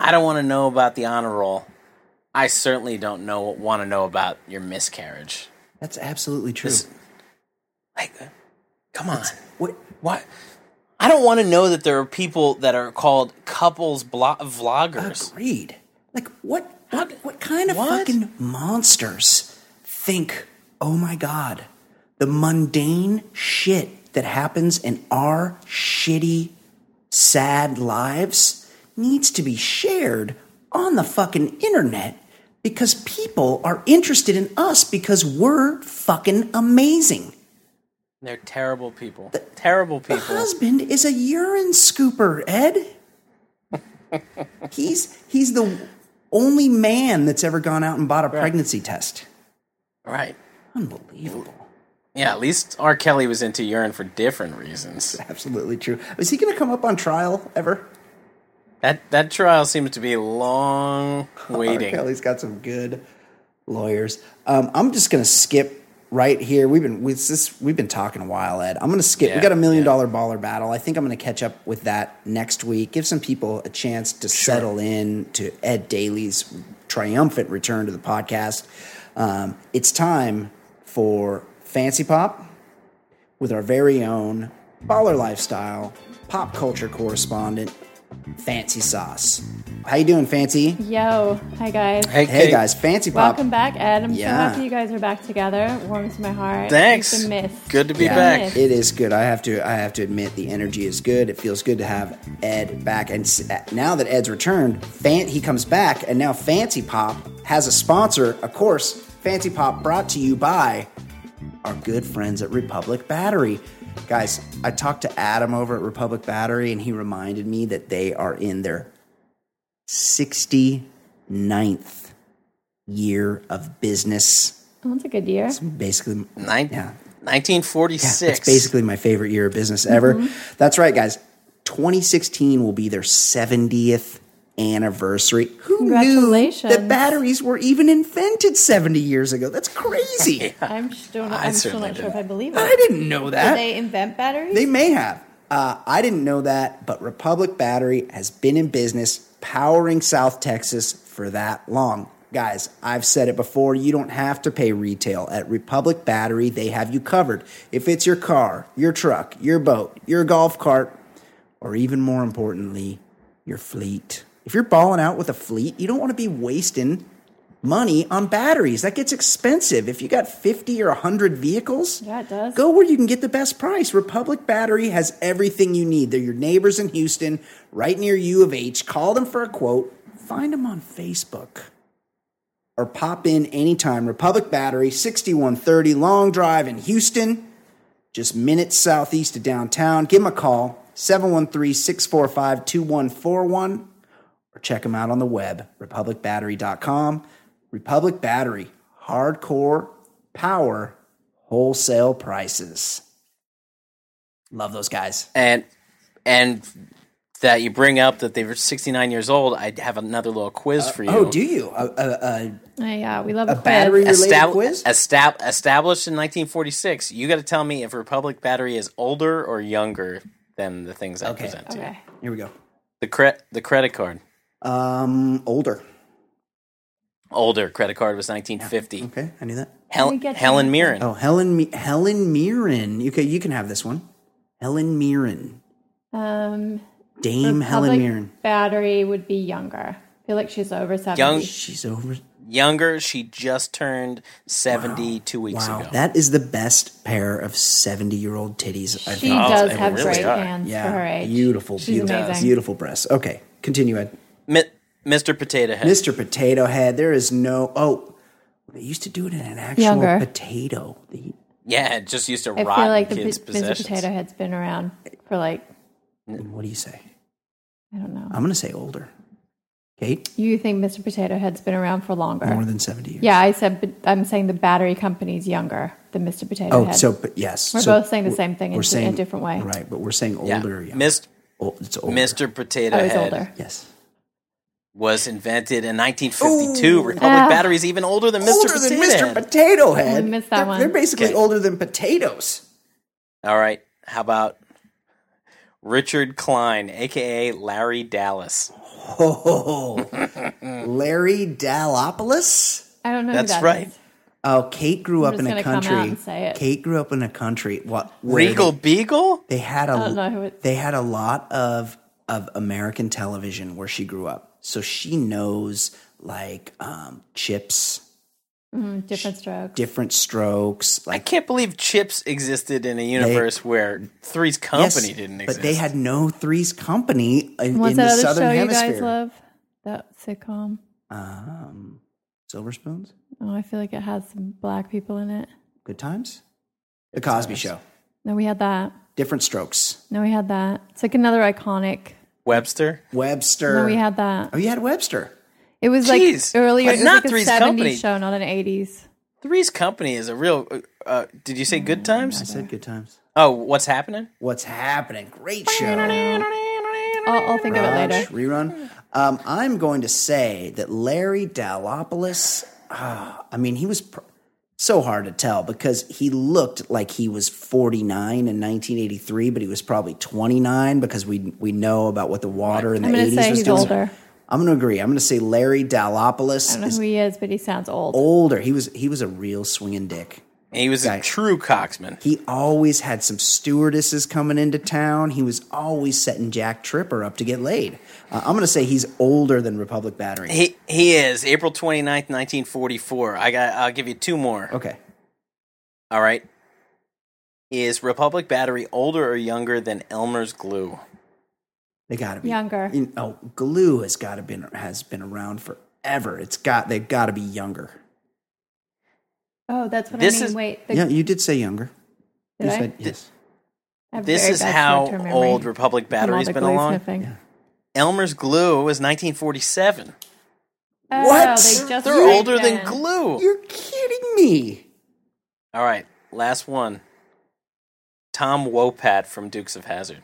I don't want to know about the honor roll. I certainly don't know want to know about your miscarriage. That's absolutely true. This- Like, come on, what what? I don't want to know that there are people that are called couples blo- vloggers. Agreed. Like what? What? What kind of What? fucking monsters think? Oh my god, the mundane shit that happens in our shitty, sad lives needs to be shared on the fucking internet because people are interested in us because we're fucking amazing. They're terrible people. terrible people. The husband is a urine scooper, Ed. [LAUGHS] he's he's the only man that's ever gone out and bought a pregnancy test. Right. Unbelievable. Yeah, at least R. Kelly was into urine for different reasons. Absolutely true. Is he going to come up on trial ever? That that trial seems to be long [LAUGHS] R. waiting. Kelly's got some good lawyers. Um, I'm just going to skip right here. We've been with this. We've been talking a while, Ed. I'm going to skip. we got a million yeah. dollar baller battle. I think I'm going to catch up with that next week. Give some people a chance to settle in to Ed Daly's triumphant return to the podcast. Um, it's time for Fancy Pop with our very own baller lifestyle pop culture correspondent, Fancy Sauce. How you doing, Fancy? Yo, hi guys. Hey, Hey Kate. guys, Fancy Pop. Welcome back, Ed. I'm Yeah. so happy you guys are back together. Warms my heart. Thanks. You've been missed. Good to be Yeah, back. It is good. I have to. I have to admit, the energy is good. It feels good to have Ed back. And uh, now that Ed's returned, Fan, he comes back, and now Fancy Pop has a sponsor. Of course, Fancy Pop brought to you by our good friends at Republic Battery. Guys, I talked to Adam over at Republic Battery, and he reminded me that they are in their 69th year of business. Oh, that's a good year. Basically, Nin- yeah. 1946. That's basically my favorite year of business ever. Mm-hmm. That's right, guys. 2016 will be their 70th anniversary. Who knew Congratulations. that batteries were even invented 70 years ago? That's crazy. [LAUGHS] I'm still not, I I'm still not sure if didn't. I believe it. I didn't know that. Did that. they invent batteries? They may have. Uh, I didn't know that, but Republic Battery has been in business powering South Texas for that long. Guys, I've said it before, you don't have to pay retail. At Republic Battery, they have you covered. If it's your car, your truck, your boat, your golf cart, or even more importantly, your fleet. If you're balling out with a fleet, you don't want to be wasting money on batteries. That gets expensive. If you got 50 or 100 vehicles, Yeah, it does. Go where you can get the best price. Republic Battery has everything you need. They're your neighbors in Houston, right near U of H. Call them for a quote. Find them on Facebook. Or pop in anytime. Republic Battery, 6130 Long Drive in Houston, just minutes southeast of downtown. Give them a call, 713 645 2141, or check them out on the web, republicbattery.com. Republic Battery, hardcore power, wholesale prices. Love those guys. and and that you bring up that they were 69 years old. I have another little quiz for you. Oh, do you? A, a, Uh, yeah, we love a, a, a quiz. battery related Estab- quiz? estab- established in 1946. You got to tell me if Republic Battery is older or younger than the things I Okay. present to you. Okay. Here we go. The cre- the credit card. Um, older. Older credit card was 1950. Okay, I knew that. Hel- Let me get you Helen that. Mirren. Oh, Helen Mi- Helen Mirren. You can you can have this one. Helen Mirren. Um, Dame Helen Mirren. Battery would be younger. I feel like she's over 70. Young- She's over Younger, she just turned 70 two weeks Wow, ago. that is the best pair of seventy-year-old titties I've She found. Does they have really great are. hands for her Yeah, age. beautiful, She's beautiful, amazing. beautiful breasts. Okay, continue, Ed. Mi- Mr. Potato Head. Mr. Potato Head. There is no. Oh, they used to do it in an actual Younger. potato. They- Yeah, it just used to I rot feel like in the kids' P- Mr. possessions. Potato Head's been around for like what do you say? I don't know. I'm going to say older. Kate, You think Mr. Potato Head's been around for longer? more than seventy years. yeah, I said, but I'm saying the battery company's younger than Mr. Potato Oh, Head. so but yes, We're so both saying the we're- same thing in we're d- saying a different way. right? But we're saying Yeah. older. Yeah, Mis- Ol- it's older. Mr. Potato oh, I was Head older. Yes, was invented in 1952. Ooh. Republic Ah. Battery is even older than Mr. older Potato than Mr. Head. Potato Head. We missed that they're, one. they're basically Okay. older than potatoes. All right, how about Richard Kline, aka Larry Dallas? Oh, [LAUGHS] Larry Dalopoulos. I don't know. That's who that right. is. Oh, Kate grew I'm up in a gonna come country. out and say it. Kate grew up in a country. What Regal They, Beagle? they had a I don't know who it- they had a lot of of American television where she grew up, so she knows like um, chips, Mm, different strokes. different strokes. I can't believe Chips existed in a universe where Three's Company yes, didn't exist. but they had no Three's Company in, What's in that the other Southern show Hemisphere. you guys love? That sitcom. Um, Silver Spoons, Oh, I feel like it has some black people in it. Good Times, The Cosby Show, No, we had that. Different Strokes, No, we had that. It's like another iconic. Webster. Webster. No, we had that. Oh, you had Webster. It was Jeez. like earlier. But It was not like a Three's 70s Company. show, not an 80s. Three's Company is a real. Uh, uh, did you say Good Times? I said Good Times. Oh, what's happening? What's happening? Great show. I'll, I'll think of it Raj, later. Rerun. Um, I'm going to say that Larry Dalopoulos. ah, I mean, he was pr- so hard to tell because he looked like he was 49 in 1983, but he was probably 29 because we we know about what the water in the I'm 80s say was doing. older. I'm going to agree. I'm going to say Larry Dallopoulos. I don't know who he is, but he sounds old. older. He was he was a real swinging dick. And he was Guy. a true coxman. He always had some stewardesses coming into town. He was always setting Jack Tripper up to get laid. Uh, I'm going to say he's older than Republic Battery. He he is April 29th, 1944. I got. I'll give you two more. Okay. All right. Is Republic Battery older or younger than Elmer's Glue? They got to be Younger. You know, glue has got to been has been around forever. It's got they've got to be younger. Oh, that's what This I mean. is- Wait, the, yeah, you did say younger. did you I? said yes. This is how old Republic from all Battery's the been glue along. sniffing. Elmer's Glue was 1947. Oh, What? They just They're made older than glue. You're kidding me. All right, last one. Tom Wopat from Dukes of Hazzard.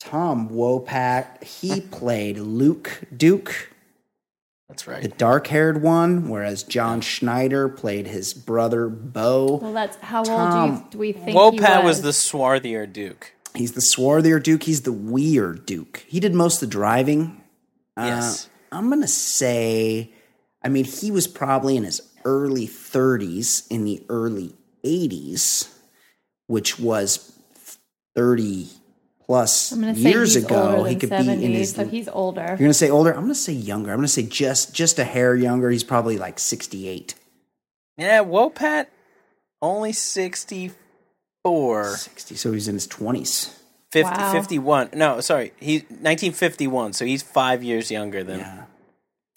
Tom Wopat, he played Luke Duke, That's right. the dark-haired one, whereas John Schneider played his brother Bo. Well, that's how old do, you, do we think he Wopat was? was the swarthier Duke. He's the swarthier Duke. He's the weird Duke. He did most of the driving. Uh, Yes. I'm going to say, I mean, he was probably in his early 30s in the early 80s, which was 30 plus I'm going to say years ago. He could 70, be in his. so he's older. You're going to say older? I'm going to say younger. I'm going to say just just a hair younger. He's probably like 68. Yeah, Wopat only 64. 60. So he's in his 20s. 50, Wow. 51. No, sorry. He's 1951, so he's 5 years younger than Yeah.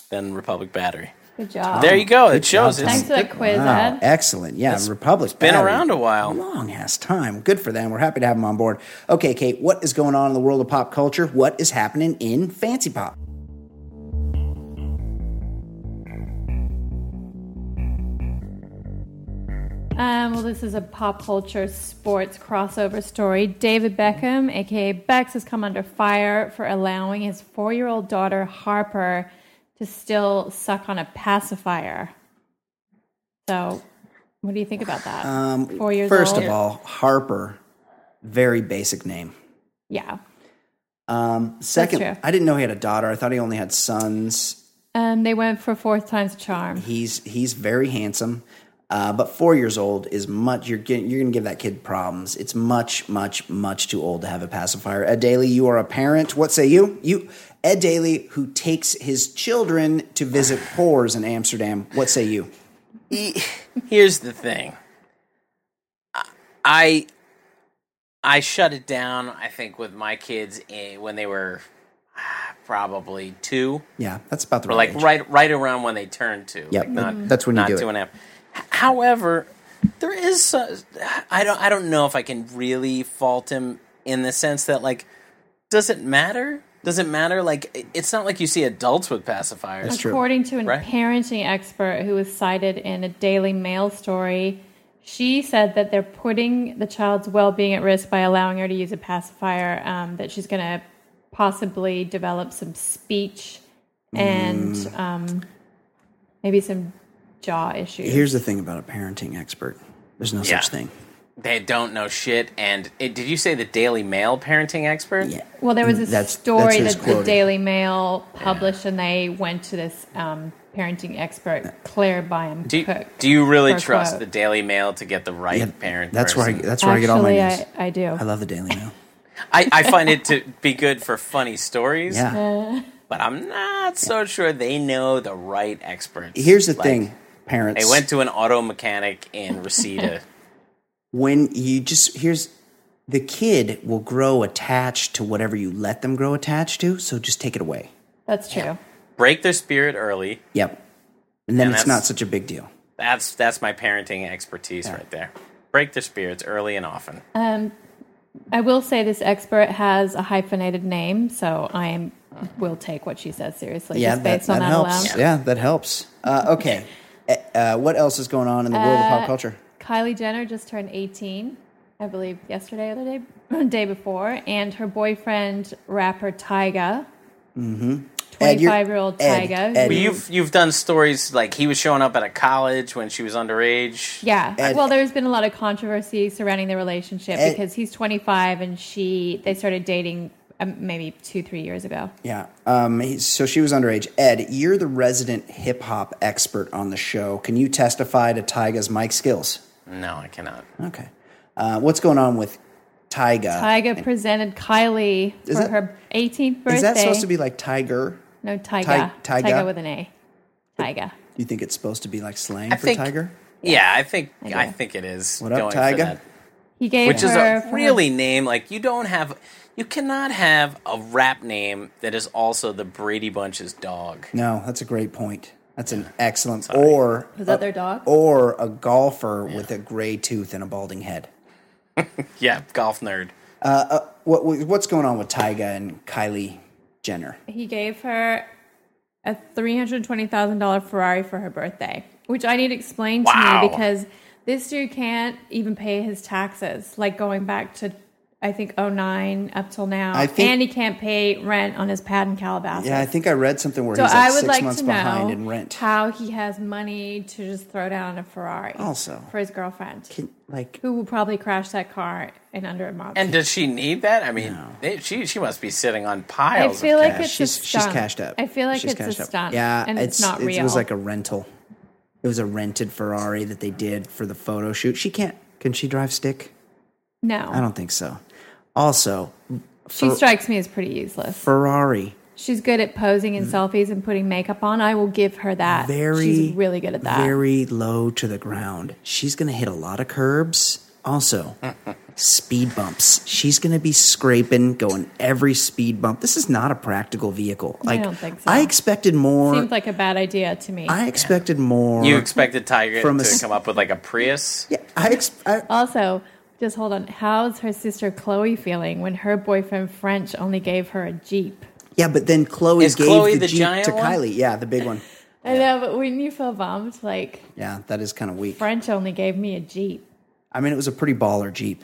than Republic Battery. Good job. There you go. Good It shows job, it's Thanks for that quiz, Wow, Ed. excellent. Yeah, Republic's been Battery. around a while. Long ass time. Good for them. We're happy to have them on board. Okay, Kate, what is going on in the world of pop culture? What is happening in fancy pop? Um, well, this is a pop culture sports crossover story. David Beckham, aka Becks, has come under fire for allowing his four year old daughter, Harper, to still suck on a pacifier. So, what do you think about that? Um, Four years First old. of all, Harper, very basic name. yeah. Um, second. I didn't know he had a daughter. I thought he only had sons. Um, they went for fourth time's charm. He's he's very handsome. Uh, but four years old is much. You're getting, you're going to give that kid problems. It's much, much, much too old to have a pacifier. Ed Daly, you are a parent. What say you? You, Ed Daly, who takes his children to visit [SIGHS] whores in Amsterdam. What say you? Here's the thing. I I shut it down. I think with my kids eh, when they were ah, probably two, Yeah, that's about the right like age. right right around when they turned two. Yep, like not that's when you not do it. two and a half. H- However, there is uh, I don't I don't know if I can really fault him in the sense that like does it matter? Does it matter? Like it's not like you see adults with pacifiers. That's true. According to a Right. parenting expert who was cited in a Daily Mail story, she said that they're putting the child's well being at risk by allowing her to use a pacifier, um, that she's going to possibly develop some speech and Mm. um, maybe some jaw issues. Here's the thing about a parenting expert. There's no Yeah. such thing. They don't know shit. And it, did you say the Daily Mail parenting expert? Yeah. well, there was a That's- that's story who's that the quoted. Daily Mail published, and they went to this um, parenting expert, Clare Byam Do you, Cook. do you really for a trust quote. the Daily Mail to get the right Yeah, parent? that's where I, person? that's where I get all my Actually, news. I, I do. I love the Daily Mail. [LAUGHS] I, I find it to be good for funny stories. Yeah. but I'm not so sure they know the right experts. Here's the Like, thing, parents. They went to an auto mechanic in Reseda. [LAUGHS] when you just here's the kid will grow attached to whatever you let them grow attached to. So just take it away. That's true. Break their spirit early. Yep. And then And it's not such a big deal. That's that's my parenting expertise right there. Break their spirits early and often. Um, I will say this expert has a hyphenated name, so I will take what she says seriously. yeah, just that, on that that helps. alone. Yeah, that helps. Uh, okay. Uh, what else is going on in the world of pop Uh, culture? Kylie Jenner just turned 18, I believe, yesterday or the day, [CLEARS THROAT] day before, and her boyfriend, rapper Tyga, Mm-hmm. 25 year old Tyga. Ed. who- Well, you've you've done stories like he was showing up at a college when she was underage. Yeah. Ed- well, there's been a lot of controversy surrounding the relationship Ed- because he's 25 and she they started dating um, maybe two, three years ago. Yeah. Um, he- so she was underage. Ed, you're the resident hip hop expert on the show. Can you testify to Tyga's mic skills? No, I cannot. Okay. Uh, what's going on with Tyga? Tyga presented Kylie for that- her 18th birthday. Is that supposed to be like Tiger? no Tyga? Ty- Tyga? Tyga with an A. Tyga. You think it's supposed to be like slang I for think- Tiger? Yeah, I think I I, think it is. What up, going for Tyga? that. He gave Which is a for her- really name like you don't have you cannot have a rap name that is also the Brady Bunch's dog. No, that's a great point. That's an excellent. Or Was that a- their dog? Or a golfer with a gray tooth and a balding head. [LAUGHS] Yeah, golf nerd. Uh, uh, what what's going on with Tyga and Kylie Jenner? he gave her a three hundred twenty thousand dollar Ferrari for her birthday, which I need explained Wow. to me because this dude can't even pay his taxes. Like going back to I think 09 up till now, I think- and he can't pay rent on his pad in Calabasas. Yeah, I think I read something where so he's like I would six like months to behind know in rent. how he has money to just throw down a Ferrari. Also. for his girlfriend, Can- like who will probably crash that car in under a month. And does she need that? I mean, they, she she must be sitting on piles. I feel of like cash. it's she's a she's cashed up. I feel like She's it's a cashed up. stunt. Yeah, and it's, not real. It was like a rental. It was a rented Ferrari that they did for the photo shoot. She can't. Can she drive stick? no. I don't think so. Also, She Fer- strikes me as pretty useless. Ferrari She's good at posing in selfies and putting makeup on. I will give her that. very She's really good at that. Very low to the ground. She's going to hit a lot of curbs. Also, speed bumps. She's going to be scraping, going every speed bump. This is not a practical vehicle. Like don't think so. I expected more. Seems like a bad idea to me. I expected more. you expected Tyga From to s- come up with like a Prius? yeah, I, ex- I also, just hold on. How's her sister Khloe feeling when her boyfriend French only gave her a Jeep? yeah, but then Khloe Is gave Khloe the, the Jeep giant to one? Kylie. Yeah, the big one. [LAUGHS] I know, but wouldn't you feel bummed? Like Yeah, that is kind of weak. French only gave me a Jeep. I mean, it was a pretty baller Jeep.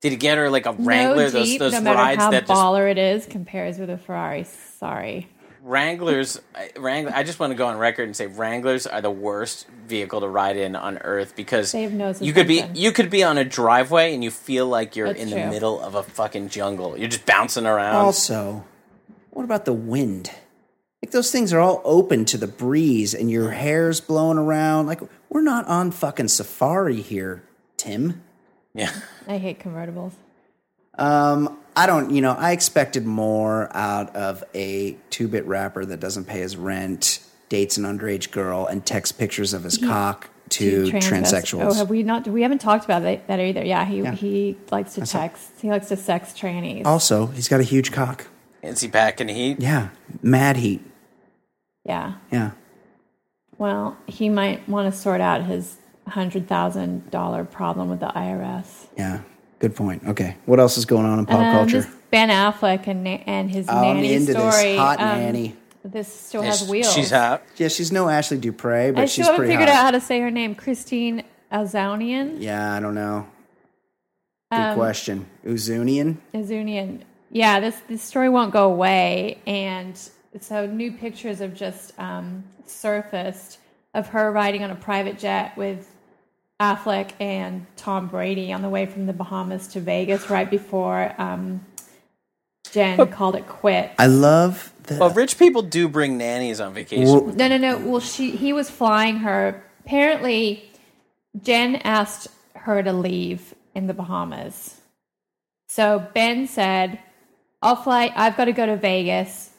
Did he get her like a Wrangler? no those Jeep, those no matter rides how that just baller it is, compares with a Ferrari. Sorry. Wranglers, I- Wrangler. I just want to go on record and say Wranglers are the worst vehicle to ride in on Earth because They have no you could be you could be on a driveway and you feel like you're That's in true. the middle of a fucking jungle. You're just bouncing around. Also, what about the wind? Like those things are all open to the breeze, and your hair's blowing around. Like, We're not on fucking safari here, Tim. Yeah. I hate convertibles. Um, I don't, you know, I expected more out of a two bit rapper that doesn't pay his rent, dates an underage girl, and texts pictures of his cock to Transvest- transsexuals. Oh, have we not? We haven't talked about that, that either. Yeah, he Yeah. he likes to text. He likes to sex trannies. also, he's got a huge cock. Is he packing heat? Yeah. Mad heat. Yeah. Yeah. Well, he might want to sort out his hundred thousand dollar problem with the IRS. Yeah. Good point. Okay. What else is going on in pop Um, culture? Ben Affleck and and his Oh, I'm nanny into story. this. Hot um, nanny. This still Yes, has wheels. She's hot. Yeah, she's no Ashley Dupre, but I she's still haven't pretty figured hot. out how to say her name. Christine Azanian. Yeah, I don't know. Good Um, question. Uzunian? Azunian. Yeah, this this story won't go away, and so new pictures have just um, surfaced of her riding on a private jet with Affleck and Tom Brady on the way from the Bahamas to Vegas right before um, Jen called it quit. I love the. Well, rich people do bring nannies on vacation. Well, No, no, no. Well, she he was flying her. Apparently, Jen asked her to leave in the Bahamas. So Ben said, "I'll fly. I've got to go to Vegas.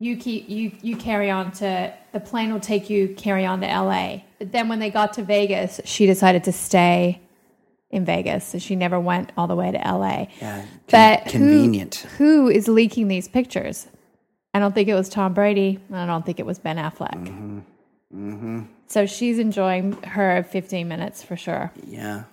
You keep you you carry on to the plane will take you carry on to L.A." Then when they got to Vegas, she decided to stay in Vegas, so she never went all the way to L.A. yeah, But who- convenient. Who is leaking these pictures? I don't think it was Tom Brady. and I don't think it was Ben Affleck. Mm-hmm. So she's enjoying her 15 minutes for sure. Yeah,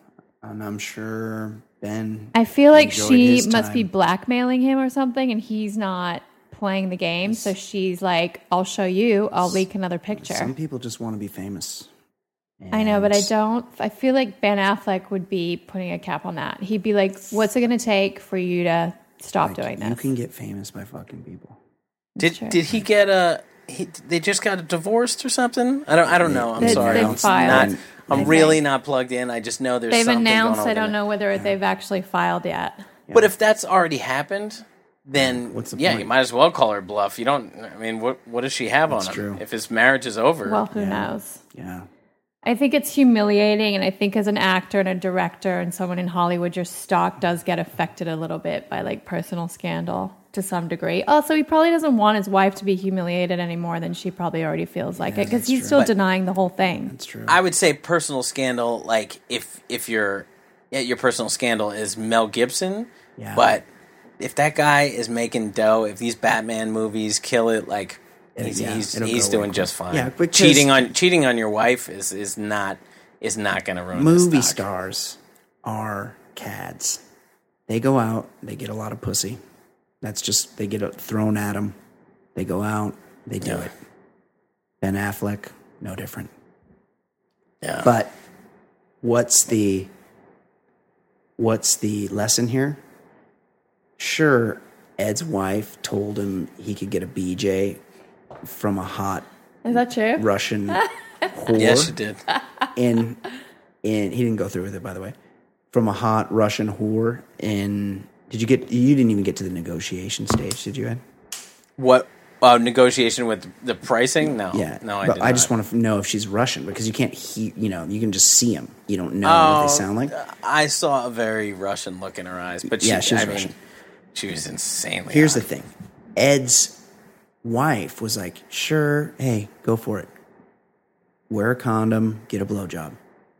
and I'm sure Ben. I feel like she must be blackmailing him or something, and he's not playing the game. So she's like, "I'll show you. I'll leak another picture." Some people just want to be famous. I know, but I don't. I feel like Ben Affleck would be putting a cap on that. He'd be like, "What's it going to take for you to stop doing this?" You can get famous by fucking people. did did he get a? He, they just got divorced or something. I don't. I don't know. I'm They- sorry. they I'm filed. not. I'm really not plugged in. I just know there's. They've something announced. Going on I don't know whether they've actually filed yet. But if that's already happened, then What's the yeah, point? you might as well call her bluff. You don't. I mean, what what does she have That's on him? true. If his marriage is over, Well, who Yeah. knows? Yeah, I think it's humiliating, and I think as an actor and a director and someone in Hollywood, your stock does get affected a little bit by like personal scandal to some degree. Also, he probably doesn't want his wife to be humiliated any more than she probably already feels like it because he's still denying the whole thing. it's true. I would say personal scandal. Like if if your yeah, your personal scandal is Mel Gibson, Yeah. but if that guy is making dough, if these Batman movies kill it, like he's yeah, he's, he's doing away. just fine. Yeah, because- cheating on cheating on your wife is is not is not going to ruin Movie stars are cads. They go out, they get a lot of pussy. That's just they get thrown at them. They go out, they do Yeah. it. Ben Affleck, no different. Yeah. But what's the what's the lesson here? Sure, Ed's wife told him he could get a BJ from a hot Is that true? Russian [LAUGHS] whore. yes, she did. in in he didn't go through with it by the way. From a hot Russian whore in did you get you didn't even get to the negotiation stage, did you Ed? What uh, negotiation with the pricing? No, Yeah. no, I but did I just not. want to know if she's Russian because you can't he you know, you can just see them. You don't know what Oh, they sound like. I saw a very Russian look in her eyes, but she, Yeah, she was I mean, Russian. she was insanely. Here's the hot. thing. Ed's wife was like, "Sure, hey, go for it. Wear a condom, get a blowjob."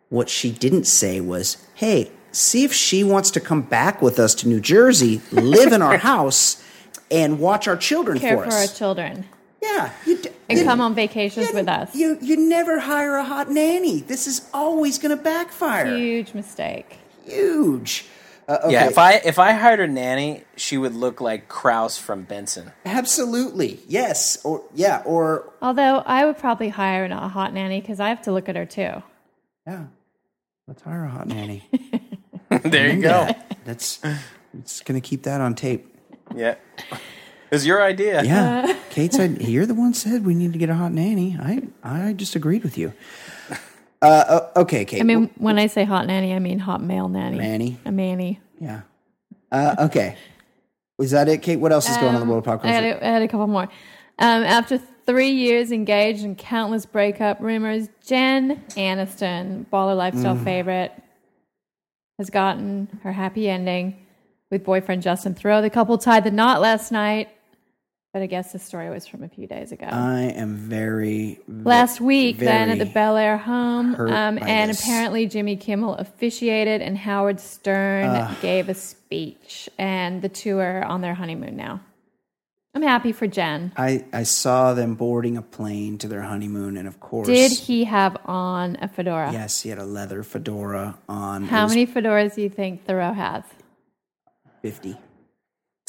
What she didn't say was, "Hey, see if she wants to come back with us to New Jersey, live in our [LAUGHS] house, and watch our children Care for for our children yeah, you, d- and you- come on vacations you- with us. You you never hire a hot nanny. This is always going to backfire. Huge mistake. Huge. Uh, okay. Yeah, if I if I hired a nanny, she would look like Kraus from Benson. Absolutely. Yes. Or yeah. Or Although I would probably hire a hot nanny because I have to look at her too. yeah. Let's hire a hot nanny. [LAUGHS] there you go. That's it's gonna keep that on tape. Yeah, it was your idea. Yeah. Kate said you're the one said we need to get a hot nanny. I I just agreed with you. Uh, okay, Kate. I mean, when I say hot nanny, I mean hot male nanny. Nanny? A manny. yeah. Uh, okay. Was that it, Kate? What else is going on in the world of pop Um, I had, a, I had a couple more. Um, after three years engaged and countless breakup rumors, Jen Aniston, baller lifestyle Mm. favorite, has gotten her happy ending with boyfriend Justin Theroux. The couple tied the knot last night, but I guess the story was from a few days ago. I am very Last week, then at the Bel Air home, um, and this. apparently Jimmy Kimmel officiated, and Howard Stern gave a speech, and the two are on their honeymoon now. I'm happy for Jen. I, I saw them boarding a plane to their honeymoon, and of course, Did he have on a fedora? yes, he had a leather fedora on. How many fedoras do you think Theroux has? Fifty.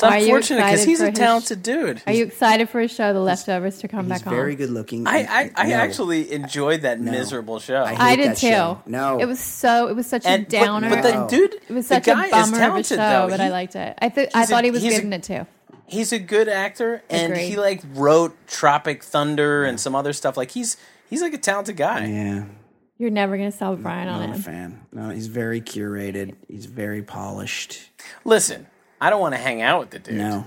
It's Are unfortunate because he's for a his- talented dude. Are you excited for his show, The Leftovers, to come back on? very good looking. I, I, I no, actually enjoyed that miserable show. I hate I did that too. show. No, it was so. It was such a and, but, downer. but the dude, it was the such guy a bummer is of a talented show, though. but He- I liked it. I th- I he's a- thought he was he's good a- in it too. he's a good actor, and Agree. he like wrote Tropic Thunder and some other stuff. Like he's he's like a talented guy. yeah. You're never gonna sell Brian on Not a him. fan. No, he's very curated. He's very polished. Listen, I don't want to hang out with the dude. No,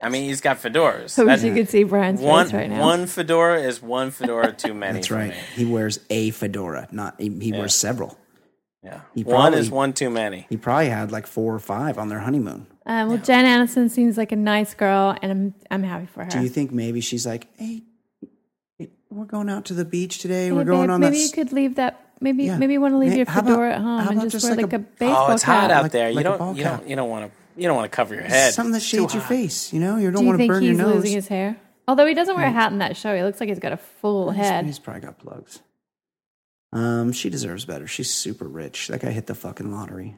I mean he's got fedoras. I wish That's- you could see Brian's one face right now. one fedora is one fedora [LAUGHS] too many. that's for right. me. He wears a fedora. Not he, he wears several. Yeah, He one probably- is one too many. He probably had like four or five on their honeymoon. Um, well, Jen Aniston seems like a nice girl, and I'm I'm happy for her. Do you think maybe she's like, hey, hey, we're going out to the beach today. Hey, we're going babe, on maybe that. you could leave that. Maybe Yeah. maybe you want to leave Hey, your how about- fedora at home how and about just, just wear like like a- a, baseball Oh, it's hot cap. out Like- there. You like a don't you cap. don't you don't want to you don't want to cover your head. Something that shades your face. You know, you Do don't you want to think burn he's your nose. He's losing his hair? Although he doesn't wear a hat in that show, he looks like he's got a full He's- head. He's probably got plugs. Um, she deserves better. She's super rich. That guy hit the fucking lottery.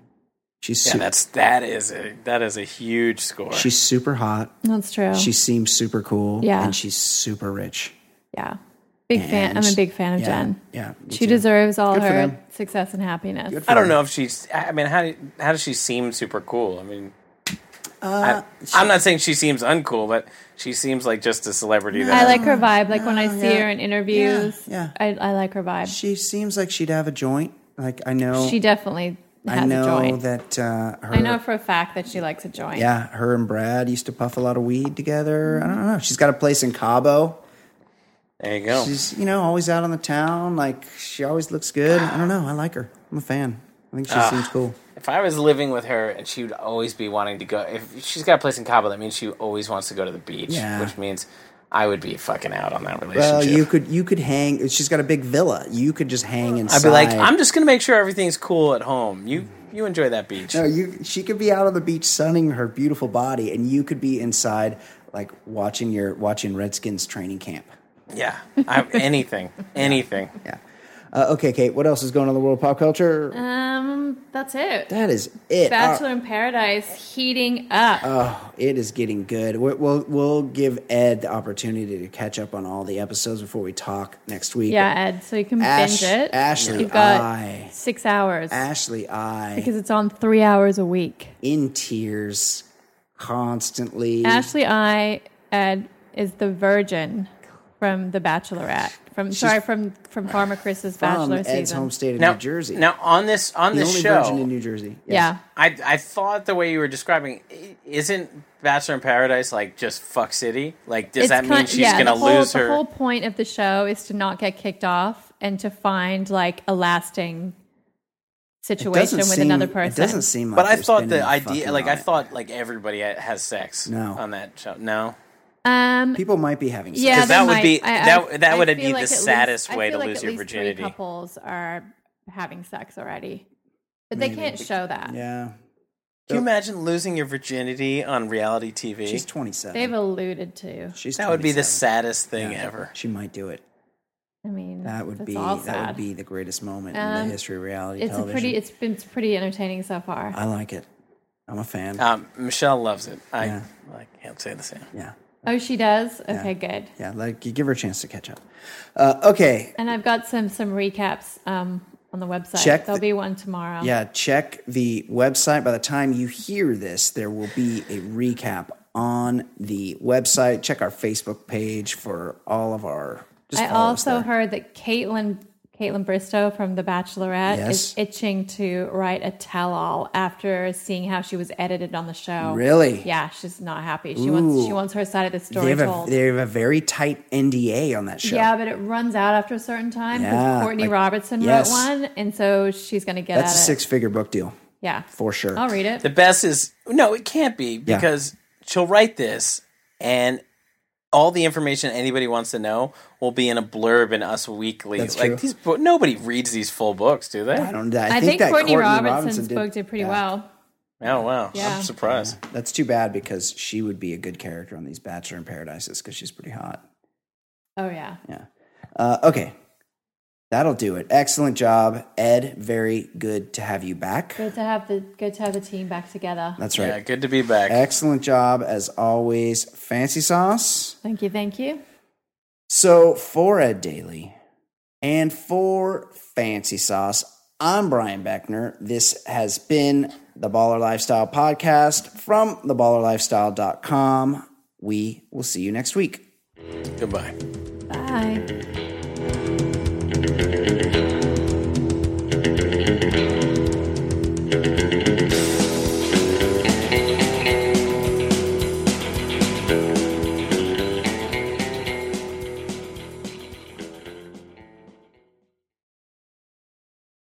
She's Yeah, su- that's that is a that is a huge score. she's super hot. That's true. She seems super cool. Yeah. and she's super rich. yeah, big fan. I'm a big fan of yeah, Jen. Yeah, me She too. deserves all Good for her them. success and happiness. I don't them. know if she's. I mean, how do, how does she seem super cool? I mean, Uh, I, am not saying she seems uncool, but she seems like just a celebrity. I That like her vibe. Like when I Oh, see yeah. her in interviews, Yeah, I, I like her vibe. She seems like she'd have a joint. Like I know. She definitely has I know a joint. that uh, her. I know for a fact that she likes a joint. Yeah, her and Brad used to puff a lot of weed together. I don't know. She's got a place in Cabo. there you go. She's you know always out on the town. Like she always looks good. I don't know. I like her. I'm a fan. I think she Ah. seems cool. If I was living with her and she would always be wanting to go, if she's got a place in Cabo, that means she always wants to go to the beach, Yeah. which means I would be fucking out on that relationship. Well, you could you could hang. She's got a big villa. You could just hang inside. I'd be like, I'm just gonna make sure everything's cool at home. You you enjoy that beach. No, you. She could be out on the beach sunning her beautiful body, and you could be inside, like watching your watching Redskins training camp. Yeah, I, anything, anything. Yeah. Uh, okay, Kate. What else is going on in the world of pop culture? Um, that's it. that is it. Bachelor Uh, in Paradise heating up. oh, it is getting good. We- We'll we'll give Ed the opportunity to catch up on all the episodes before we talk next week. yeah, Ed. So you can Ash- binge it. Ashley, You've got I- six hours Ashley, I because it's on three hours a week. in tears constantly. Ashley I Ed is the virgin from The Bachelorette. From sorry, from from Farmer Chris's from Bachelor Ed's season. home state of Now, New Jersey. now on this on the this only show, virgin in New Jersey. Yes. Yeah. I I thought the way you were describing isn't Bachelor in Paradise like just fuck city? Like, does It's that mean kind- she's yeah, gonna the whole, lose The her? whole point of the show is to not get kicked off and to find like a lasting situation with seem- another person. It doesn't seem like. but I thought the idea, like on I it. thought, like everybody has sex No. on that show. No, um, people might be having. Sex. yeah, 'Cause that they would might. be- I- that- I- that I would be the like at least- saddest I way to like lose at your least virginity. Three couples are having sex already, but they can't show that. Yeah, Can you imagine losing your virginity on reality TV? she's twenty seven. They've alluded to. She's that would be the saddest thing Yeah, ever. She might do it. I mean, That would be all that would be the greatest moment in Um, the history of reality It's a television. pretty. It's been it's pretty entertaining so far. I like it. I'm a fan. Um, Michelle loves it. I, Yeah. I can't say the same. yeah, oh, she does. Okay, good. yeah. Like you give her a chance to catch up. Uh, okay, And I've got some some recaps um, on the website. Check There'll the- be one tomorrow. yeah. Check the website. By the time you hear this, there will be a recap on the website. Check our Facebook page for all of our. I also heard that Kaitlyn Kaitlyn Bristowe from The Bachelorette Yes. is itching to write a tell-all after seeing how she was edited on the show. Really? Yeah, she's not happy. She wants she wants her side of the They story have, a, told. they have a very tight NDA on that show. Yeah, but it runs out after a certain time because Yeah, Courtney like- Robertson yes. wrote one, and so she's going to get That's a at it. six figure book deal Yeah, for sure. I'll read it. The best is no, it can't be Yeah. because she'll write this and all the information anybody wants to know will be in a blurb in Us Weekly. That's like true. these, bo- nobody reads these full books, do they? I don't. I, I, think, think, that Courtney, Courtney Robinson's did- book did pretty yeah. well. Oh wow, Yeah. I'm surprised. That's too bad because she would be a good character on these Bachelor in Paradises because she's pretty hot. Oh yeah, Yeah. Uh, okay. That'll do it. Excellent job, Ed. Very good to have you back. good to have the good to have the team back together. That's right. Yeah, right. good to be back. Excellent job as always. Fancy sauce. Thank you, thank you. So for Ed Daly and for Fancy Sauce, I'm Brian Beckner. This has been the Baller Lifestyle Podcast from theballerlifestyle.com. We will see you next week. Goodbye. Bye. Thank you.